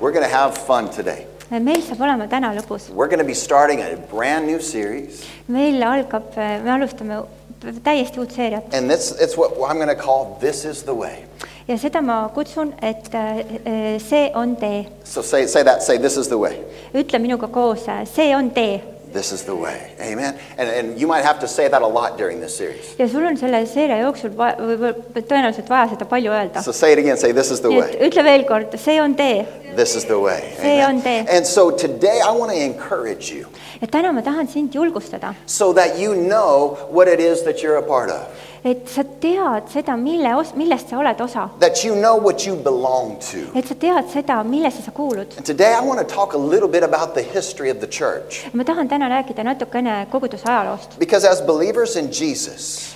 We're going to have fun today. meil saab olema täna lõbus. We're going to be starting a brand new series, meil algab, me alustame täiesti uut seeriat and this it's what I'm going to call This is the Way. ja seda ma kutsun, et äh, see on tee. So say, say that, say, This is the way. ütle minuga koos, see on tee This is the way. Amen. And, and you might have to say that a lot during this series. ja sul on selle seeria jooksul va- või või tõenäoliselt vaja seda palju öelda. So say it again, say, This is the nii et way. ütle veel kord, see on tee This is the way. See Amen. on tee. And so today I want to encourage you ja täna ma tahan sind julgustada, so that you know what it is that you're a part of, et sa tead seda, mille os-, millest sa oled osa, that you know what you belong to. et sa tead seda, millesse sa kuulud. And today I want to talk a little bit about the history of the church. ma tahan täna rääkida natukene koguduse ajaloost. Because as believers in Jesus,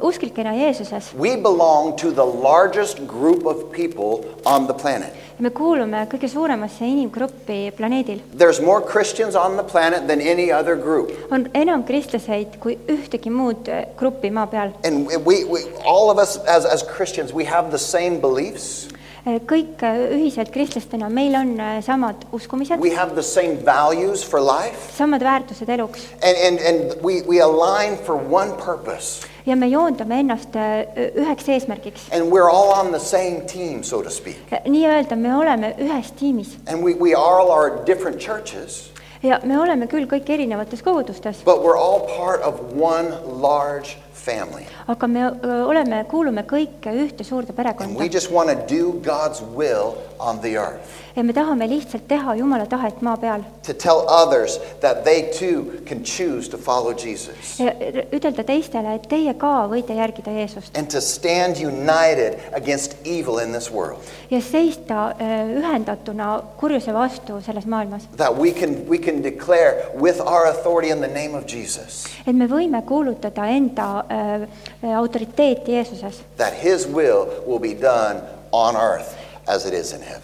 usklikena Jeesuses we belong to the largest group of people on the planet. Me kuulume kõige suuremasse inimgruppi planeedil. There's more Christians on the planet than any other group. on enam kristlaseid kui ühtegi muud eh, gruppi maa peal. And we, we all of us as, as Christians, we have the same beliefs. kõik eh, ühiselt kristlastena, meil on eh, samad uskumised, We have the same values for life. samad väärtused eluks And, and, and we, we align for one purpose. Ja me joondame ennast eh, üheks eesmärgiks. And we're all on the same team, so to speak. nii-öelda me oleme ühes tiimis And we, we all are different churches, ja me oleme küll kõik erinevates kogudustes, but we're all part of one large family. aga me öö, oleme, kuulume kõik ühte suurde And we perekonda just want to do God's will on the earth. Ja me tahame lihtsalt teha Jumala tahet maa peal To tell others that they too can choose to follow Jesus. ja ütelda teistele, et teie ka võite järgida Jeesust And to stand united against evil in this world. ja seista öö, ühendatuna kurjuse vastu selles maailmas. That we can, we can declare with our authority in the name of Jesus et me võime kuulutada enda öö, autoriteeti Jeesuses, that his will will be done on earth as it is in heaven.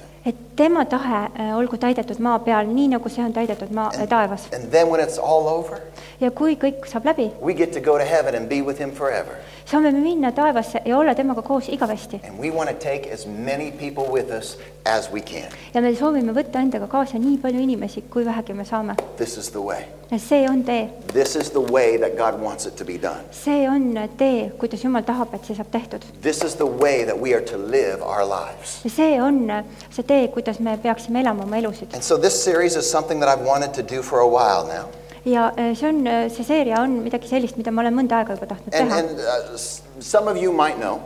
Tema tahe öö, olgu täidetud maa peal, nii nagu see on täidetud maa, taevas. And then when it's all over, ja kui kõik saab läbi, we get to go to heaven and be with him forever. Saame me minna taevasse ja olla temaga koos igavesti. And we want to take as many people with us as we can. ja me soovime võtta endaga kaasa nii palju inimesi, kui vähegi me saame. This is the way. see on tee, This is the way that God wants it to be done. see on tee, kuidas Jumal tahab, et see saab tehtud. This is the way that we are to live our lives. see on see tee, kuidas me peaksime elama oma elusid. And so this series is something that I've wanted to do for a while now. Ja äh, see on, see seeria on midagi sellist, mida ma olen mõnda aega juba tahtnud And, teha. and uh, s- some of you might know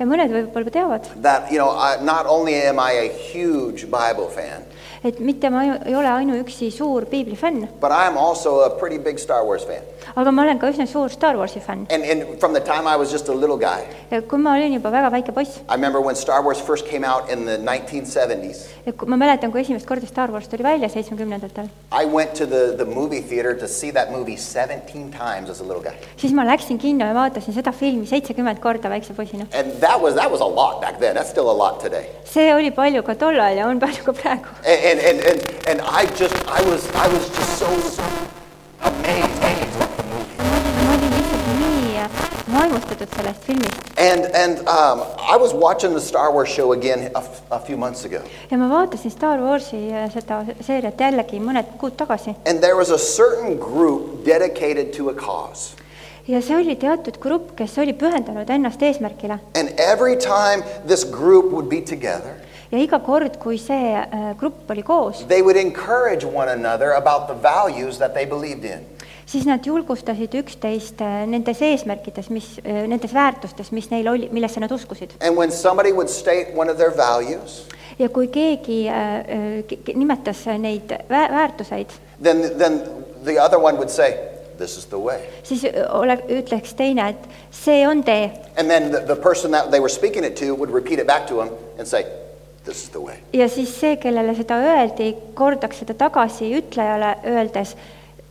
ja mõned võib-olla teavad, that, you know, I, not only am I a huge Bible fan, et mitte ma ei ole ainuüksi suur piiblifänn, but I am also a pretty big Star Wars fan. aga ma olen ka üsna suur Star Warsi fänn. And, and from the time I was just a little guy, ja kui ma olin juba väga väike poiss, I remember when Star Wars first came out in the 1970s, ja kui ma mäletan, kui esimest korda Star Wars tuli välja seitsmekümnendatel, I went to the, the movie theater to see that movie 17 times as a little guy. siis ma läksin kinno ja vaatasin seda filmi seitsekümmend korda väikse poisina. And that was, that was a lot back then. That's still a lot today. see oli palju ka tollal ja on palju ka praegu. And, and, and, and, and I just, I was, I was just so amazed with the movie. ma olin lihtsalt nii vaimustatud sellest filmist And, and um, I was watching the Star Wars show again a, f- a few months ago. ja ma vaatasin Star Warsi äh, seda seeriat jällegi mõned kuud tagasi And there was a certain group dedicated to a cause. ja see oli teatud grupp, kes oli pühendanud ennast eesmärgile And every time this group would be together, ja iga kord, kui see äh, grupp oli koos, they would encourage one another about the values that they believed in. siis nad julgustasid üksteist äh, nendes eesmärkides, mis, nendes väärtustes, mis neil oli, millesse nad uskusid. And when somebody would state one of their values, ja kui keegi äh, äh, ke- ke- nimetas neid vä väärtuseid, then, then the other one would say, This is the way. siis äh, ole, ütleks teine, et see on tee And then the, the person that they were speaking it to would repeat it back to them and say, This is the way. ja siis see, kellele seda öeldi, kordaks seda tagasi ütlejale, öeldes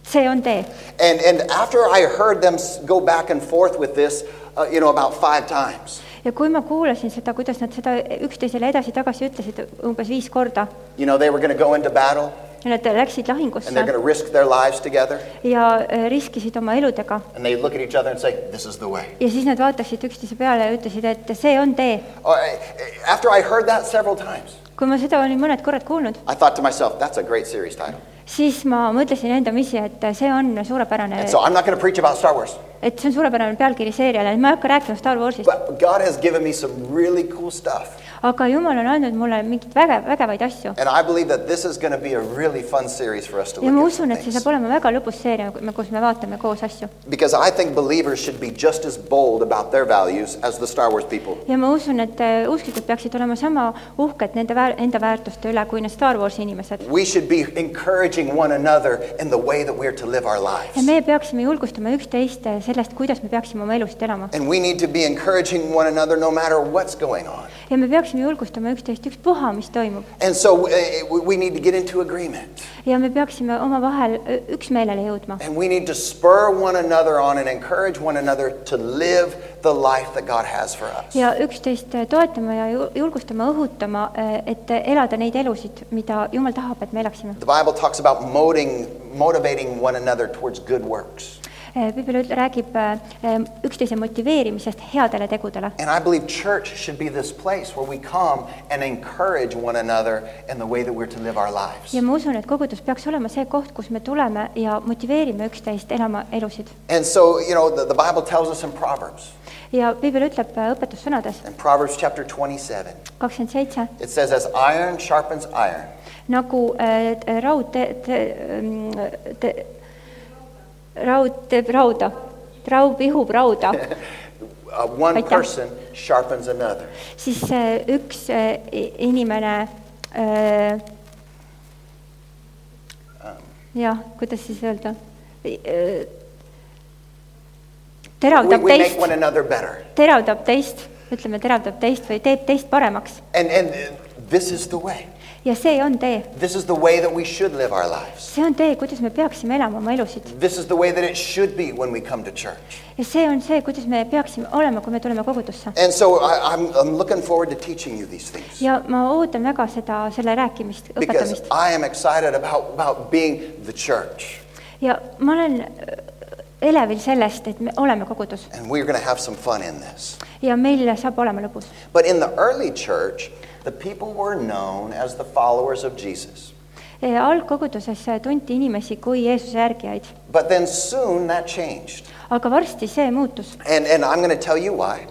see on tee. And, and after I heard them s- go back and forth with this, uh, you know, about five times, ja kui ma kuulasin seda, kuidas nad seda üksteisele edasi-tagasi ütlesid umbes viis korda you know, they were going to go into battle ja nad läksid and lahingusse they're going to risk their lives together. ja äh, riskisid oma eludega And they look at each other and say, This is the way. ja siis nad vaatasid üksteise peale ja ütlesid, et see on tee. Oh, I- After I heard that several times, kui ma seda olin mõned korrad kuulnud, I thought to myself, that's a great series title. siis ma mõtlesin endamisi, et see on suurepärane And so I'm not going to preach about Star Wars. Et see on suurepärane pealkiri seeriale, et ma ei hakka rääkima Star Warsist, God has given me some really cool stuff. aga Jumal on andnud mulle mingeid vägev, vägevaid asju. And I believe that this is going to be a really fun series for us to ja ma usun, et see saab olema väga lõbus seeria, kus me vaatame koos asju. Because I think believers should be just as bold about their values as the Star Wars people. ja ma usun, et äh, usklikud peaksid olema sama uhked nende väär-, enda väärtuste üle, kui need Star Warsi inimesed. We should be encouraging one another in the way that we're to live our ja lives. meie peaksime julgustama üksteist äh, sellest, kuidas me peaksime oma elusid elama. And we need to be encouraging one another no matter what's going on. ja me peaksime julgustama üksteist, ükspuha, mis toimub. And so uh, we- we need to get into agreement. ja me peaksime omavahel üksmeelele jõudma. And we need to spur one another on and encourage one another to live the life that God has for us. ja üksteist eh, toetama ja julgustama, õhutama, et elada neid elusid, mida Jumal tahab, et me elaksime. The Bible talks about moting, motivating one another towards good works. Piibel üt- räägib äh, üksteise motiveerimisest headele tegudele. And I believe church should be this place where we come and encourage one another in the way that we're to live our lives. ja ma usun, et kogudus peaks olema see koht, kus me tuleme ja motiveerime üksteist elama elusid. And so, you know, the, the Bible tells us in Proverbs, ja piibel ütleb äh, õpetussõnades in Proverbs chapter 27, kakskümmend seitse, it says, As iron sharpens iron, nagu äh, raud te, te, te, raud teeb rauda, raud ihub rauda, uh, one Aitäh. person sharpens another. siis äh, üks äh, inimene äh, jah, kuidas siis öelda, We, teravdab we make teist. teravdab teist, ütleme, teravdab teist või teeb teist paremaks. And, and this is the way. Ja see on tee, This is the way that we should live our lives. see on tee, kuidas me peaksime elama oma elusid This is the way that it should be when we come to church. ja see on see, kuidas me peaksime olema, kui me tuleme kogudusse. And so I, I'm, I'm looking forward to teaching you these things. ja ma ootan väga seda, selle rääkimist, Because õpetamist I am excited about, about being the church. ja ma olen äh, elevil sellest, et me oleme kogudus And we're going to have some fun in this. ja meil saab olema lõbus. But in the early church, the people were known as the followers of Jesus. Eh, algkoguduses tunti inimesi kui Jeesuse järgijaid, But then soon that changed. aga varsti see muutus And, and I'm going to tell you why.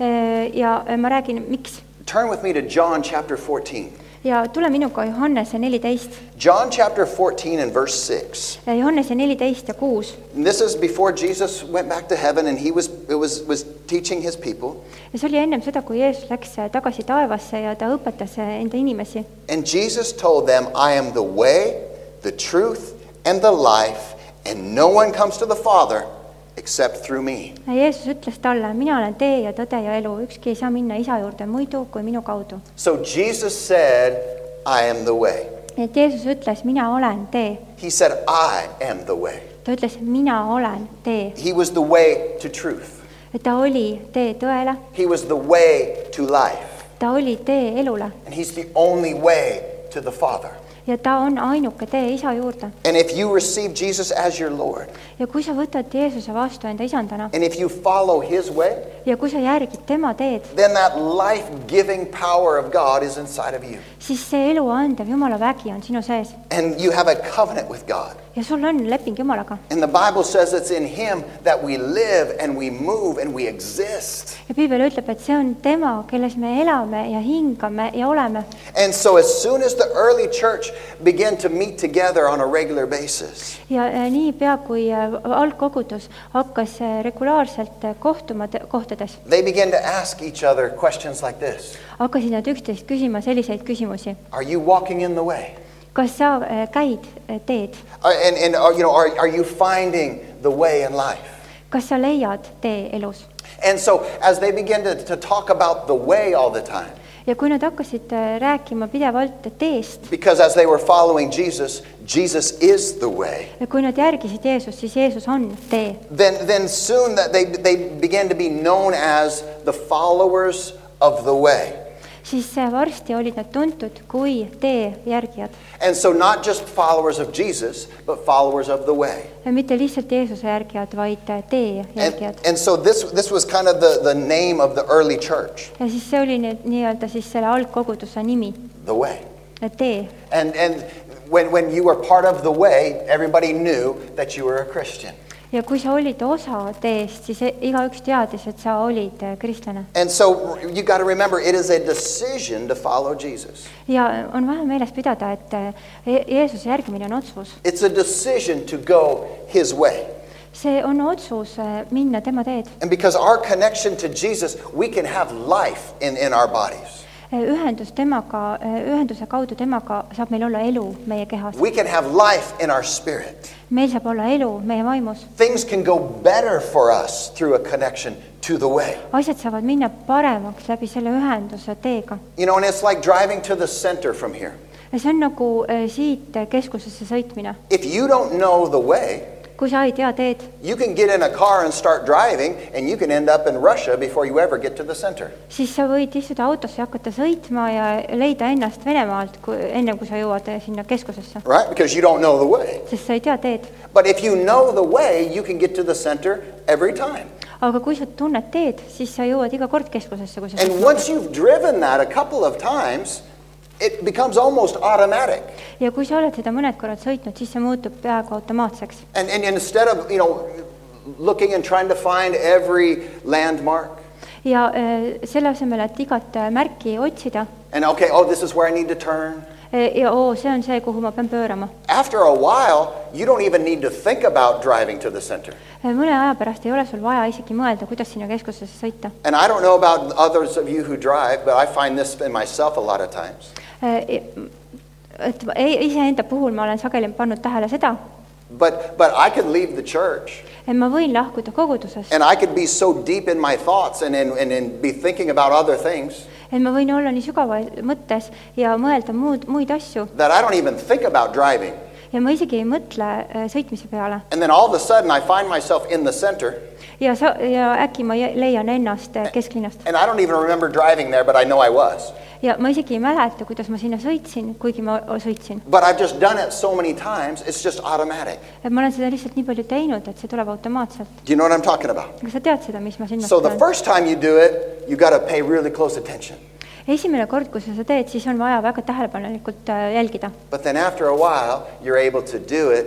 Eh, ja eh, ma räägin, miks Turn with me to John chapter 14. Ja tule minuga Johannese neliteist, John chapter 14 and verse 6. Johannese neliteist ja kuus this is before Jesus went back to heaven and he was, it was, was teaching his people. ja see oli ennem seda, kui Jeesus läks äh, tagasi taevasse ja ta õpetas äh, enda inimesi And Jesus told them, I am the way, the truth, and the life, and no one comes to the Father except through me. ja Jeesus ütles talle, mina olen tee ja tõde ja elu, ükski ei saa minna isa juurde muidu kui minu kaudu. So Jesus said, I am the way. et Jeesus ütles, mina olen tee, He said, I am the way. ta ütles, mina olen tee, He was the way to truth. ta oli tee tõele, He was the way to life. ta oli tee elule And He's the only way to the Father. ja ta on ainuke tee isa juurde. And if you receive Jesus as your Lord, ja kui sa võtad Jeesuse vastu enda isandana and if you follow His way, ja kui sa järgid tema teed, then that life giving power of God is inside of you. siis see elu andev Jumala vägi on sinu sees And you have a covenant with God. ja sul on leping Jumalaga And the Bible says it's in Him that we live and we move and we exist. ja piibel ütleb, et see on tema, kelles me elame ja hingame ja oleme And so, as soon as the early church began to meet together on a regular basis, ja eh, niipea, kui äh, hakkas äh, regulaarselt äh, kohtuma kohtades, they began to ask each other questions like this hakkasid nad üksteist küsima selliseid küsimusi. Are you walking in the way? kas sa äh, käid teed, Uh, and and uh, you know, are, are you finding the way in life? kas sa leiad tee elus? And so, as they began to, to talk about the way all the time, ja kui nad hakkasid äh, rääkima pidevalt teest because as they were following Jesus, Jesus is the way. ja kui nad järgisid Jeesust, siis Jeesus on tee then, then soon that they, they began to be known as the followers of the way. Siis äh, varsti olid nad tuntud kui tee järgijad. And so, not just followers of Jesus, but followers of the way. mitte lihtsalt Jeesuse järgijad, vaid äh, tee And, järgijad. and so, this, this was kind of the, the name of the early church, ja siis see oli nüüd nii-öelda siis selle algkoguduse nimi, the way. tee. And, and when, when you were part of the way, everybody knew that you were a Christian. Ja kui sa olid osa teest, siis igaüks teadis, et sa olid äh, kristlane. And so, you got to remember, it is a decision to follow Jesus. ja on vaja meeles pidada, et äh, Je- Jeesuse järgimine on otsus. It's a decision to go his way. see on otsus äh, minna tema teed. And because our connection to Jesus, we can have life in, in our bodies. Ühendus temaga, ühenduse kaudu temaga saab meil olla elu meie kehas. We can have life in our spirit. meil saab olla elu meie vaimus. Things can go better for us through a connection to the way. asjad saavad minna paremaks läbi selle ühenduse teega. You know, and it's like driving to the center from here. ja see on nagu äh, siit keskusesse sõitmine. If you don't know the way, kui sa ei tea teed, you can get in a car and start driving, and you can end up in Russia before you ever get to the center. siis sa võid istuda autosse ja hakata sõitma ja leida ennast Venemaalt, kui ennem kui sa jõuad äh, sinna keskusesse, Right? Because you don't know the way. sest sa ei tea teed. But if you know the way, you can get to the center every time. aga kui sa tunned teed, siis sa jõuad iga kord keskusesse, kui sa And sõitma once you've driven that a couple of times, it becomes almost automatic. ja kui sa oled seda mõned korrad sõitnud, siis see muutub peaaegu automaatseks. And, and instead of, you know, looking and trying to find every landmark, ja äh, selle asemel, et igat äh, märki otsida and okay, oh, this is where I need to turn. äh, ja oo, see on see, kuhu ma pean pöörama. After a while, you don't even need to think about driving to the center. mõne aja pärast ei ole sul vaja isegi mõelda, kuidas sinna keskusesse sõita. And I don't know about others of you who drive, but I find this in myself a lot of times. Äh, et ma- ei- iseenda puhul ma olen sageli pannud tähele seda, But, but I could leave the church. et ma võin lahkuda kogudusest, and I could be so deep in my thoughts and, in, and, and be thinking about other things et ma võin olla nii sügava mõttes ja mõelda muud, muid asju. that I don't even think about driving. ja ma isegi ei mõtle äh, sõitmise peale. And then all of a sudden, I find myself in the center, ja sa, ja äkki ma jä- leian ennast äh, kesklinnast. And I don't even remember driving there, but I know I was. Ja ma isegi ei mäleta, kuidas ma sinna sõitsin, kuigi ma sõitsin. But I've just done it so many times, it's just automatic. et ma olen seda lihtsalt nii palju teinud, et see tuleb automaatselt. Do you know what I'm talking about? kas sa tead seda, mis ma silmas So the pean? first time you do it, you got to pay really close attention. esimene kord, kui sa seda teed, siis on vaja väga tähelepanelikult äh, jälgida. But then after a while, you're able to do it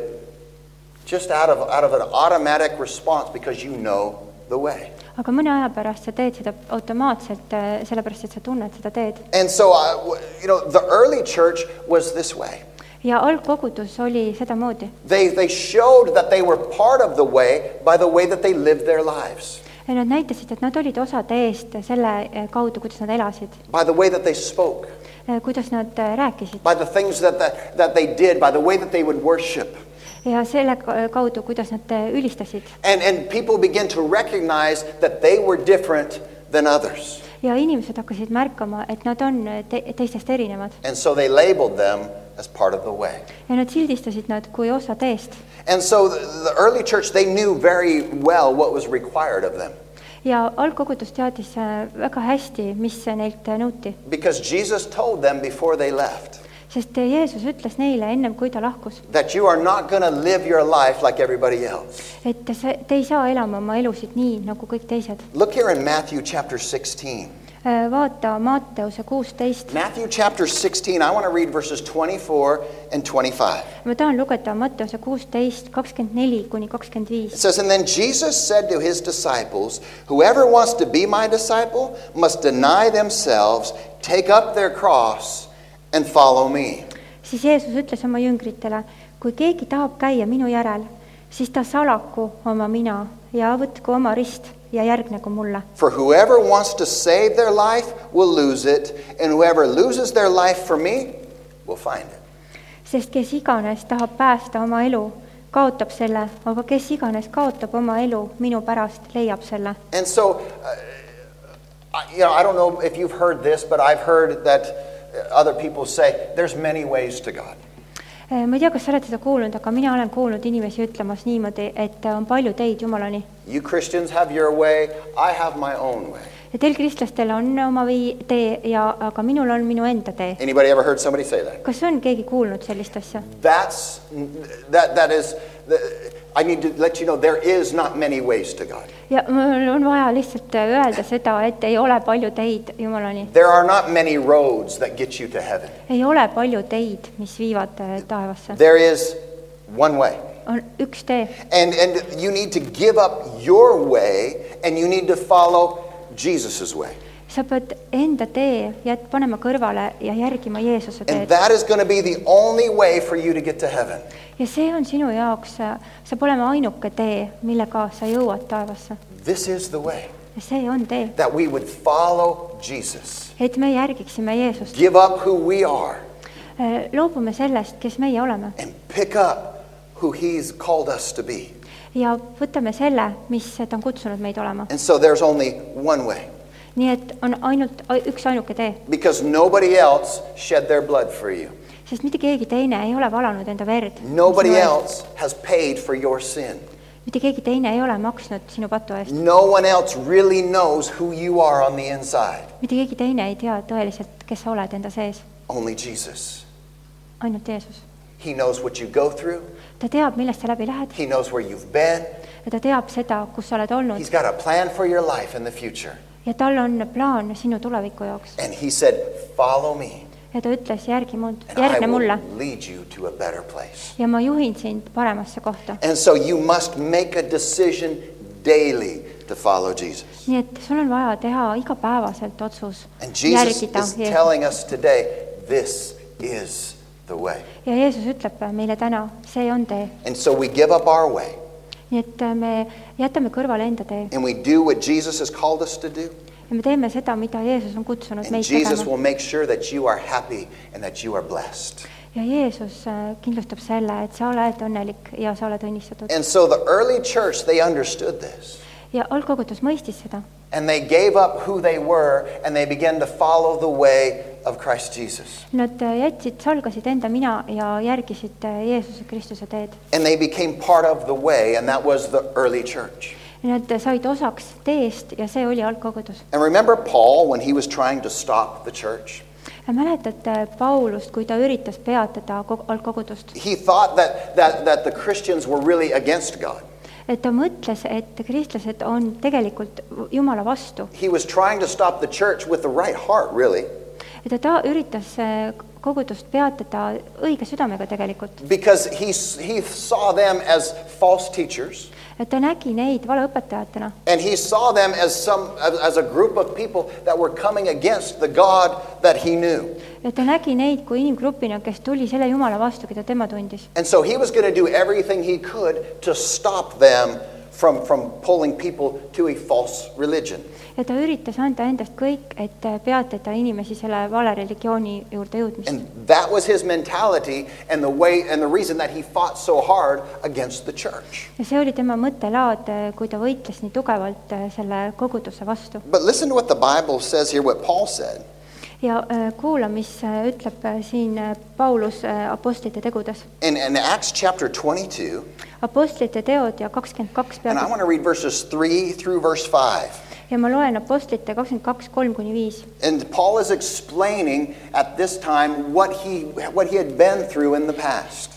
just out of, out of an automatic response because you know the way. Aga mõne aja pärast sa teed seda automaatselt, sellepärast et sa tunned seda teed. And so, I, you know, the early church was this way. ja algkogudus oli sedamoodi. They, they showed that they were part of the way by the way that they lived their lives, Nad näitasid, et nad olid osa teest selle eh, kaudu, kuidas nad elasid, by the way that they spoke, kuidas nad rääkisid by the things that, that, that they did, by the way that they would worship. Ja selle kaudu, kuidas nad eh, ülistasid. And, and people begin to recognize that they were different than others. ja inimesed hakkasid märkama, et nad on eh, te teistest erinevad And so they labeled them as part of the way. ja nad sildistasid nad kui osa teest. And so the, the early church, they knew very well what was required of them. ja algkogudus teadis eh, väga hästi, mis neilt eh, nõuti, Because Jesus told them before they left sest Jeesus ütles neile ennem, kui ta lahkus, that you are not going to live your life like everybody else. et see, te ei saa elama oma elusid nii nagu kõik teised. Look here in Matthew chapter 16. Äh, vaata Matteuse kuusteist, Matthew chapter 16, I want to read verses 24 and 25. ma tahan lugeda Matteuse kuusteist, kakskümmend neli kuni kakskümmend It viis. says, And then Jesus said to his disciples, Whoever wants to be my disciple must deny themselves, take up their cross, and follow me. siis Jeesus ütles oma jüngritele, kui keegi tahab käia minu järel, siis ta salaku oma mina ja võtku oma rist ja järgnegu mulle. For whoever wants to save their life will lose it, and whoever loses their life for me will find it. sest kes iganes tahab päästa oma elu, kaotab selle, aga kes iganes kaotab oma elu minu pärast, leiab selle. And so, uh, you know, I don't know if you've heard this, but I've heard that other people say there's many ways to God. Eh, ma ei tea, kas sa oled seda kuulnud, aga mina olen kuulnud inimesi ütlemas niimoodi, et on palju teid Jumalani. You Christians have your way, I have my own way. ja teil, kristlastel, on oma vii- tee ja, aga minul on minu enda tee. Anybody ever heard somebody say that? kas on keegi kuulnud sellist asja? That's that that is I need to let you know there is not many ways to God. ja mul on vaja lihtsalt äh, öelda seda, et ei ole palju teid Jumalani. There are not many roads that get you to heaven. ei ole palju teid, mis viivad äh, taevasse. There is one way. on üks tee And and you need to give up your way and you need to follow Jesus's way. Sa pead enda tee jät-, panema kõrvale ja järgima Jeesuse And teed. that is going to be the only way for you to get to heaven. ja see on sinu jaoks, saab olema ainuke tee, millega sa jõuad taevasse. This is the way ja see on tee, that we would follow Jesus. et me järgiksime Jeesust. Give up who we are loobume sellest, kes meie oleme and pick up who he's called us to be. ja võtame selle, mis ta on kutsunud meid olema. And so there's only one way nii et on ainult a- üks ainuke tee, because nobody else shed their blood for you. sest mitte keegi teine ei ole valanud enda verd. Nobody else has paid for your sin. mitte keegi teine ei ole maksnud sinu patu eest, No one else really knows who you are on the inside. mitte keegi teine ei tea tõeliselt, kes sa oled enda sees, Only Jesus. ainult Jeesus. He knows what you go through. ta teab, millest sa läbi lähed He knows where you've been. ja ta teab seda, kus sa oled olnud He's got a plan for your life in the future. Ja tal on plaan sinu tuleviku jaoks And he said, Follow me, ja ta ütles, järgi I järgne mulle ja ma juhin sind paremasse kohta. And so you must make a decision daily to follow Jesus. nii et sul on vaja teha igapäevaselt otsus And Jesus is telling us today, this is the way. ja Jeesus ütleb meile täna, see on tee. And so we give up our way nii et äh, me jätame kõrvale enda tee and we do what Jesus has called us to do. ja me teeme seda, mida Jeesus on kutsunud And meid Jesus tegema will make sure that you are happy and that you are blessed. ja Jeesus äh, kindlustab selle, et sa oled õnnelik ja sa oled õnnistatud And so the early church, they understood this. ja algkogutus mõistis seda And they gave up who they were and they began to follow the way of Christ Jesus. Nad eh, jätsid, salgasid enda mina ja järgisid eh, Jeesuse Kristuse teed. And they became part of the way, and that was the early church. Nad eh, said osaks teest ja see oli algkogudus. And remember Paul when he was trying to stop the church? mäletate Paulust, kui ta üritas peatada algkogudust, He thought that, that, that the Christians were really against God. Et ta mõtles, et kristlased on tegelikult Jumala vastu He was trying to stop the church with the right heart, really, ja ta, ta üritas äh, kogudust peatada õige südamega tegelikult, because he, s- he saw them as false teachers. et ta nägi neid valeõpetajatena And he saw them as some as as a group of people that were coming against the God that he knew. Ja ta nägi neid kui inimgrupina, kes tuli selle Jumala vastu, keda tema tundis. And so he was going to do everything he could to stop them from, from pulling people to a false religion. ja ta üritas anda endast kõik, et peatada inimesi selle vale religiooni juurde jõudmist. And that was his mentality and the way and the reason that he fought so hard against the church. ja see oli tema mõttelaad, kui ta võitles nii tugevalt äh, selle koguduse vastu. But listen to what the Bible says here, what Paul said. Ja äh, kuula, mis äh, ütleb äh, siin äh, Paulus äh, Apostlite tegudes. In, in Acts chapter 22, Apostlite teod ja kakskümmend kaks and I peatükki want to read verses 3 through verse 5. ja ma loen Apostlite kakskümmend kaks, kolm kuni viis. And Paul is explaining at this time what he, what he had been through in the past.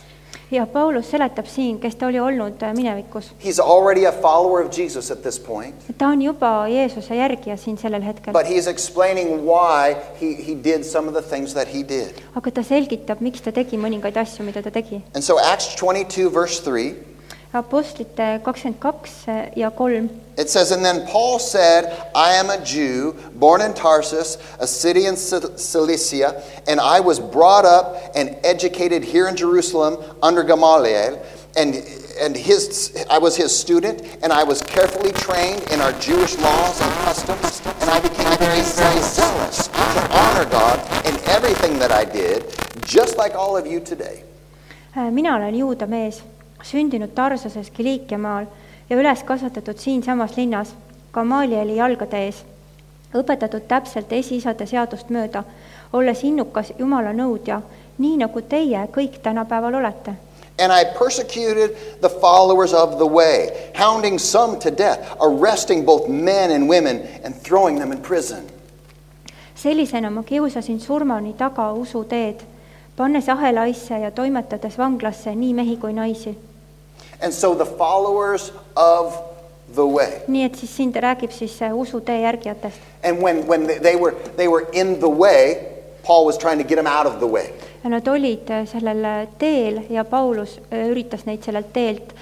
Ja Paulus seletab siin, kes ta oli olnud äh, minevikus. He's already a follower of Jesus at this point, ta on juba Jeesuse järgija siin sellel hetkel, but he's explaining why he, he did some of the things that he did. aga ta selgitab, miks ta tegi mõningaid asju, mida ta tegi. And so, Acts 22, verse 3, Apostlite kakskümmend kaks eh, ja kolm it says, And then Paul said, I am a Jew, born in Tarsus, a city in Cilicia, and I was brought up and educated here in Jerusalem under Gamaliel. And, and his, I was his student, and I was carefully trained in our Jewish laws and customs, and I became very, very zealous to honor God in everything that I did, just like all of you today. Äh, mina olen juuda mees, sündinud Tarsuses Kiliikiamaal ja üles kasvatatud siinsamas linnas Gamalieli jalgade ees, õpetatud täpselt esiisade seadust mööda, olles innukas Jumala nõudja, nii nagu teie kõik tänapäeval olete. And I persecuted the followers of the way, hounding some to death, arresting both men and women, and throwing them in prison. sellisena ma kiusasin surmani taga usuteed, pannes ahelaisse ja toimetades vanglasse nii mehi kui naisi. And so the followers of the way. nii et siis siin ta räägib siis usutee järgijatest. And when, when they- were, they were in the way, Paul was trying to get them out of the way. ja nad olid äh, sellel äh, teel ja Paulus äh, üritas neid sellelt teelt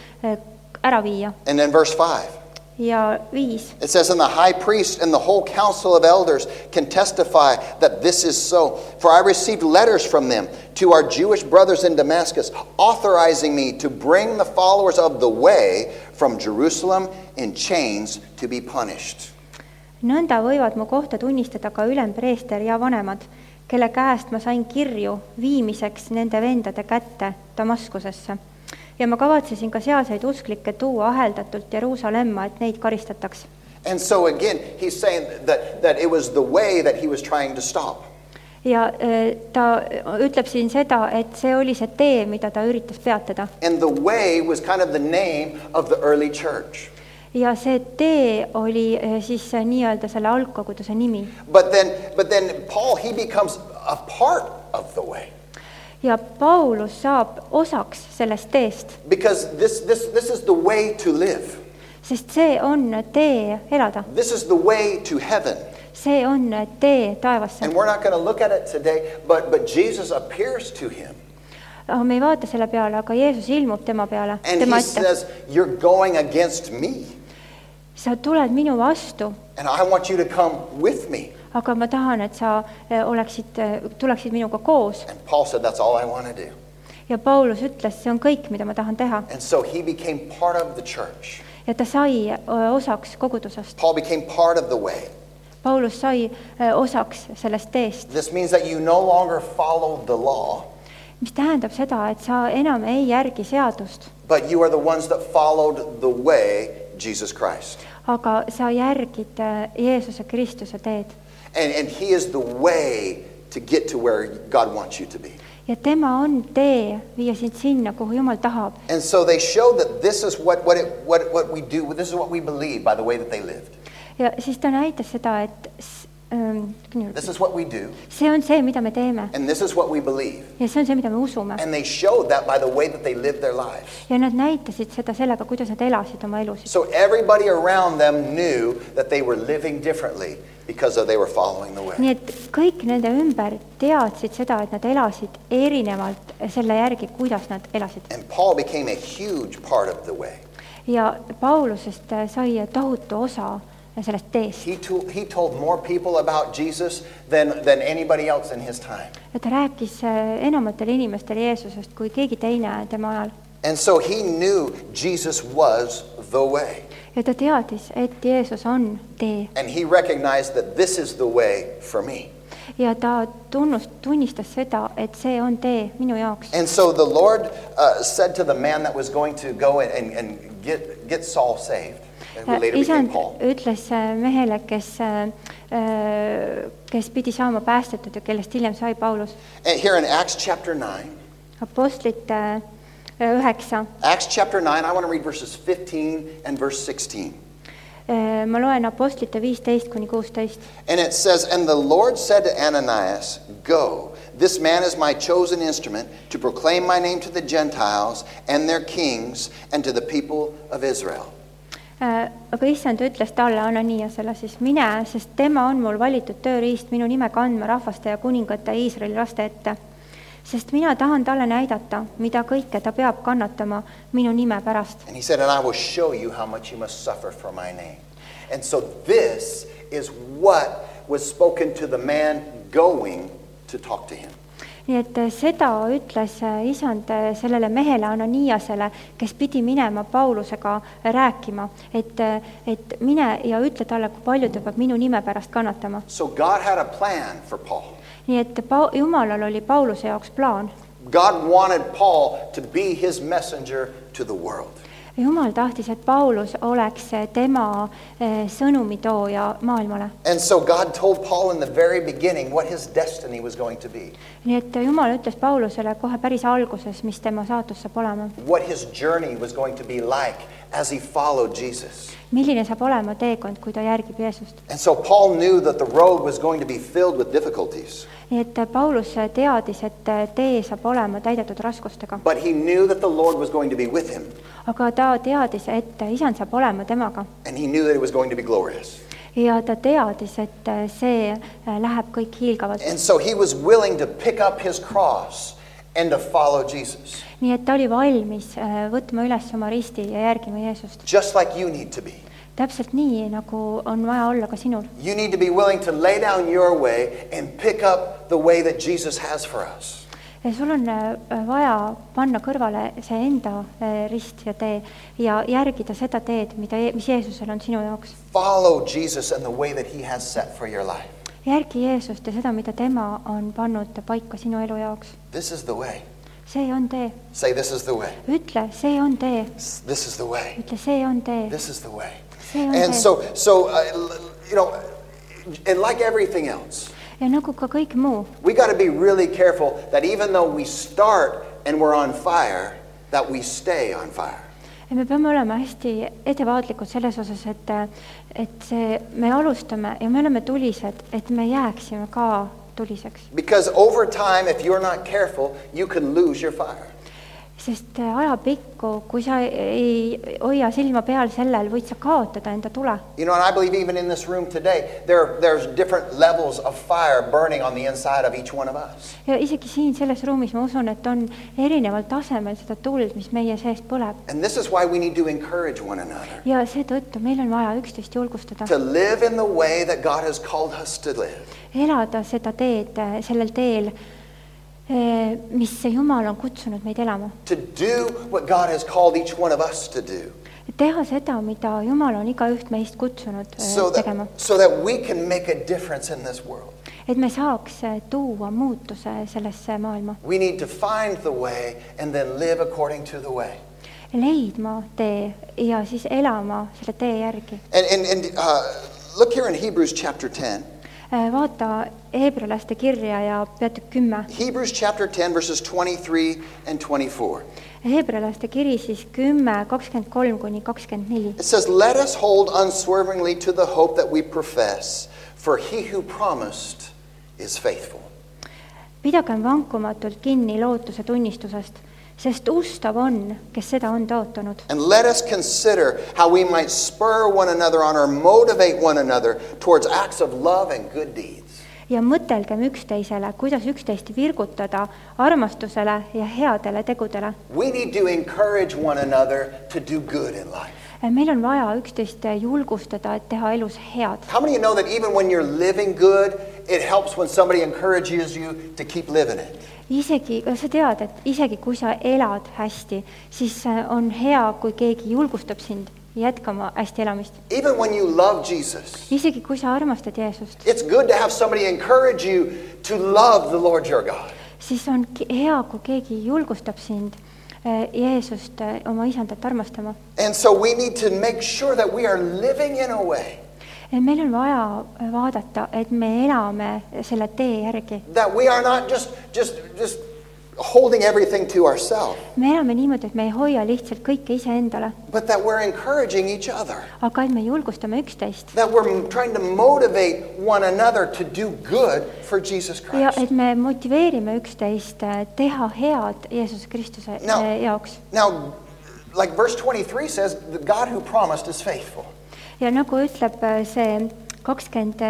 ära viia. And then verse 5. Ja viis, It says, And the high priest and the whole council of elders can testify that this is so. For I received letters from them to our Jewish brothers in Damascus, authorizing me to bring the followers of the way from Jerusalem in chains to be punished. nõnda võivad mu kohta tunnistada ka ülempreester ja vanemad, kelle käest ma sain kirju viimiseks nende vendade kätte Damaskusesse. Ja ma kavatsesin ka sealseid usklikke tuua aheldatult Jeruusalemma, et neid karistataks. And so again, he's saying that, that it was the way that he was trying to stop. ja äh, ta ütleb siin seda, et see oli see tee, mida ta üritas peatada. And the way was kind of the name of the early church. ja see tee oli äh, siis nii-öelda selle algkoguduse nimi. But then, but then Paul, he becomes a part of the way. Ja Paulus saab osaks sellest teest, Because this, this, this is the way to live. sest see on tee elada, This is the way to heaven. see on tee taevasse. And we're not going to look at it today, but, but Jesus appears to him. aga me ei vaata selle peale, aga Jeesus ilmub tema peale, And tema he ette. says, You're going against me. sa tuled minu vastu, And I want you to come with me. Aga ma tahan, et sa eh, oleksid, tuleksid minuga koos. And Paul said, That's all I want to do. ja Paulus ütles, see on kõik, mida ma tahan teha. And so he became part of the church. ja ta sai eh, osaks kogudusest. Paul became part of the way. Paulus sai eh, osaks sellest teest, This means that you no longer follow the law, mis tähendab seda, et sa enam ei järgi seadust, but you are the ones that followed the way, Jesus Christ. aga sa järgid eh, Jeesuse Kristuse teed. And, and he is the way to get to where God wants you to be. ja tema on tee viia sind sinna, kuhu Jumal tahab. And so they showed that this is what, what, it, what, what we do, this is what we believe by the way that they lived. ja siis ta näitas seda, et s- This is what we do, see on see, mida me teeme and this is what we believe. ja see on see, mida me usume. And they showed that by the way that they lived their lives. ja nad näitasid seda sellega, kuidas nad elasid oma elusid. So everybody around them knew that they were living differently because of they were following the way. nii et kõik nende ümber teadsid seda, et nad elasid erinevalt selle järgi, kuidas nad elasid. And Paul became a huge part of the way. ja Paulusest äh, sai tohutu osa sellest teest. He, to, he told more people about Jesus than, than anybody else in his time. ja ta rääkis äh, enamatele inimestele Jeesusest kui keegi teine tema ajal. And so he knew Jesus was the way. ja ta teadis, et Jeesus on tee And he recognized that this is the way for me. ja ta tunnust, tunnistas seda, et see on tee minu jaoks. And so the Lord uh, said to the man that was going to go and, and, and get, get Saul saved, who later became isand ütles äh, mehele, kes, äh, äh, kes pidi saama päästetud ja kellest hiljem sai Paulus, eh, here in Acts chapter 9, apostlite äh, äh, üheksa, Acts chapter 9, I want to read verses 15 and verse 16. Äh, ma loen Apostlite viisteist kuni kuusteist. And it says, And the Lord said to Ananias, Go, this man is my chosen instrument to proclaim my name to the Gentiles and their kings and to the people of Israel. Äh, aga issand ütles talle, Ananiasele siis, mine, sest tema on mul valitud tööriist minu nime kandma rahvaste ja kuningate ja Iisraeli laste ette. sest mina tahan talle näidata, mida kõike ta peab kannatama minu nime pärast. And he said, And I will show you how much you must suffer for my name. And so this is what was spoken to the man going to talk to him. Nii et äh, seda ütles äh, isand äh, sellele mehele Ananiasele, kes pidi minema Paulusega rääkima, et, et mine ja ütle talle, kui palju ta peab minu nime pärast kannatama. So God had a plan for Paul. nii et Pa-, Jumalal oli Pauluse jaoks plaan. God wanted Paul to be his messenger to the world. Jumal tahtis, et Paulus oleks tema eh, sõnumitooja maailmale. And so God told Paul in the very beginning what his destiny was going to be, nii et jumal ütles Paulusele kohe päris alguses, mis tema saatus saab olema, what his journey was going to be like as he followed Jesus. milline saab olema teekond, kui ta järgib Jeesust. And so Paul knew that the road was going to be filled with difficulties, nii et Paulus teadis, et tee saab olema täidetud raskustega, but he knew that the Lord was going to be with him, aga ta teadis, et isand saab olema temaga and he knew that it was going to be glorious. ja ta teadis, et see läheb kõik hiilgavalt. And so he was willing to pick up his cross and to follow Jesus, nii et ta oli valmis äh, võtma üles oma risti ja järgima Jeesust. just like you need to be. Täpselt nii, nagu on vaja olla ka sinul. You need to be willing to lay down your way and pick up the way that Jesus has for us. ja sul on äh, vaja panna kõrvale see enda äh, rist ja tee ja järgida seda teed, mida, mis Jeesusel on sinu jaoks. Follow Jesus and the way that he has set for your life. järgi Jeesust ja seda, mida tema on pannud paika sinu elu jaoks. This is the way. see on tee, Say, This is the way. ütle, see on tee, This is the way. ütle, see on tee, This is the way. And. so, so uh, you know, and like everything else, ja nagu ka kõik muu, we got to be really careful that even though we start and we're on fire, that we stay on fire. ja me peame olema hästi ettevaatlikud selles osas, et, et see, me alustame ja me oleme tulised, et me jääksime ka tuliseks, Because over time, if you're not careful, you can lose your fire. Sest ajapikku, kui sa ei hoia silma peal sellel, võid sa kaotada enda tule. You know, and I believe even in this room today, there, there's different levels of fire burning on the inside of each one of us. ja isegi siin selles ruumis ma usun, et on erineval tasemel seda tuld, mis meie seest põleb And this is why we need to encourage one another ja seetõttu meil on vaja üksteist julgustada, to live in the way that God has called us to live. elada seda teed, sellel teel, mis Jumal on kutsunud meid elama. To do what God has called each one of us to do. teha seda, mida Jumal on igaüht meist kutsunud So tegema that, so that we can make a difference in this world. et me saaks tuua muutuse sellesse maailma, We need to find the way and then live according to the way. leidma tee ja siis elama selle tee järgi. And, and, and uh, look here in Hebrews chapter 10. Vaata heebrealaste kirja ja peatükk kümme, Hebrews chapter 10, verses 23 and 24. heebrealaste kiri siis kümme, kakskümmend kolm kuni kakskümmend neli. It says, Let us hold unswervingly to the hope that we profess, for he who promised is faithful. pidagem vankumatult kinni lootuse tunnistusest, sest ustav on, kes seda on tõotanud. And let us consider how we might spur one another on or motivate one another towards acts of love and good deeds. ja mõtelgem üksteisele, kuidas üksteist virgutada armastusele ja headele tegudele. We need to encourage one another to do good in life. meil on vaja üksteist julgustada, et teha elus head. How many you know that even when you're living good, it helps when somebody encourages you to keep living it? isegi, sa tead, et isegi kui sa elad hästi, siis äh, on hea, kui keegi julgustab sind jätkama hästi elamist. Even when you love Jesus, isegi kui sa armastad Jeesust, it's good to have somebody encourage you to love the Lord your God. siis on hea, kui keegi julgustab sind äh, Jeesust äh, oma isandat armastama. And so we need to make sure that we are living in a way meil on vaja vaadata, et me elame selle tee järgi. that we are not just just just holding everything to ourselves, me elame niimoodi, et me ei hoia lihtsalt kõike iseendale, but that we're encouraging each other. aga et me julgustame üksteist That we're m- trying to motivate one another to do good for Jesus ja Christ. et me motiveerime üksteist äh, teha head Jeesuse Kristuse No. äh, jaoks. Now, like verse 23 says, the God who promised is faithful. Ja nagu ütleb äh, see kakskümmend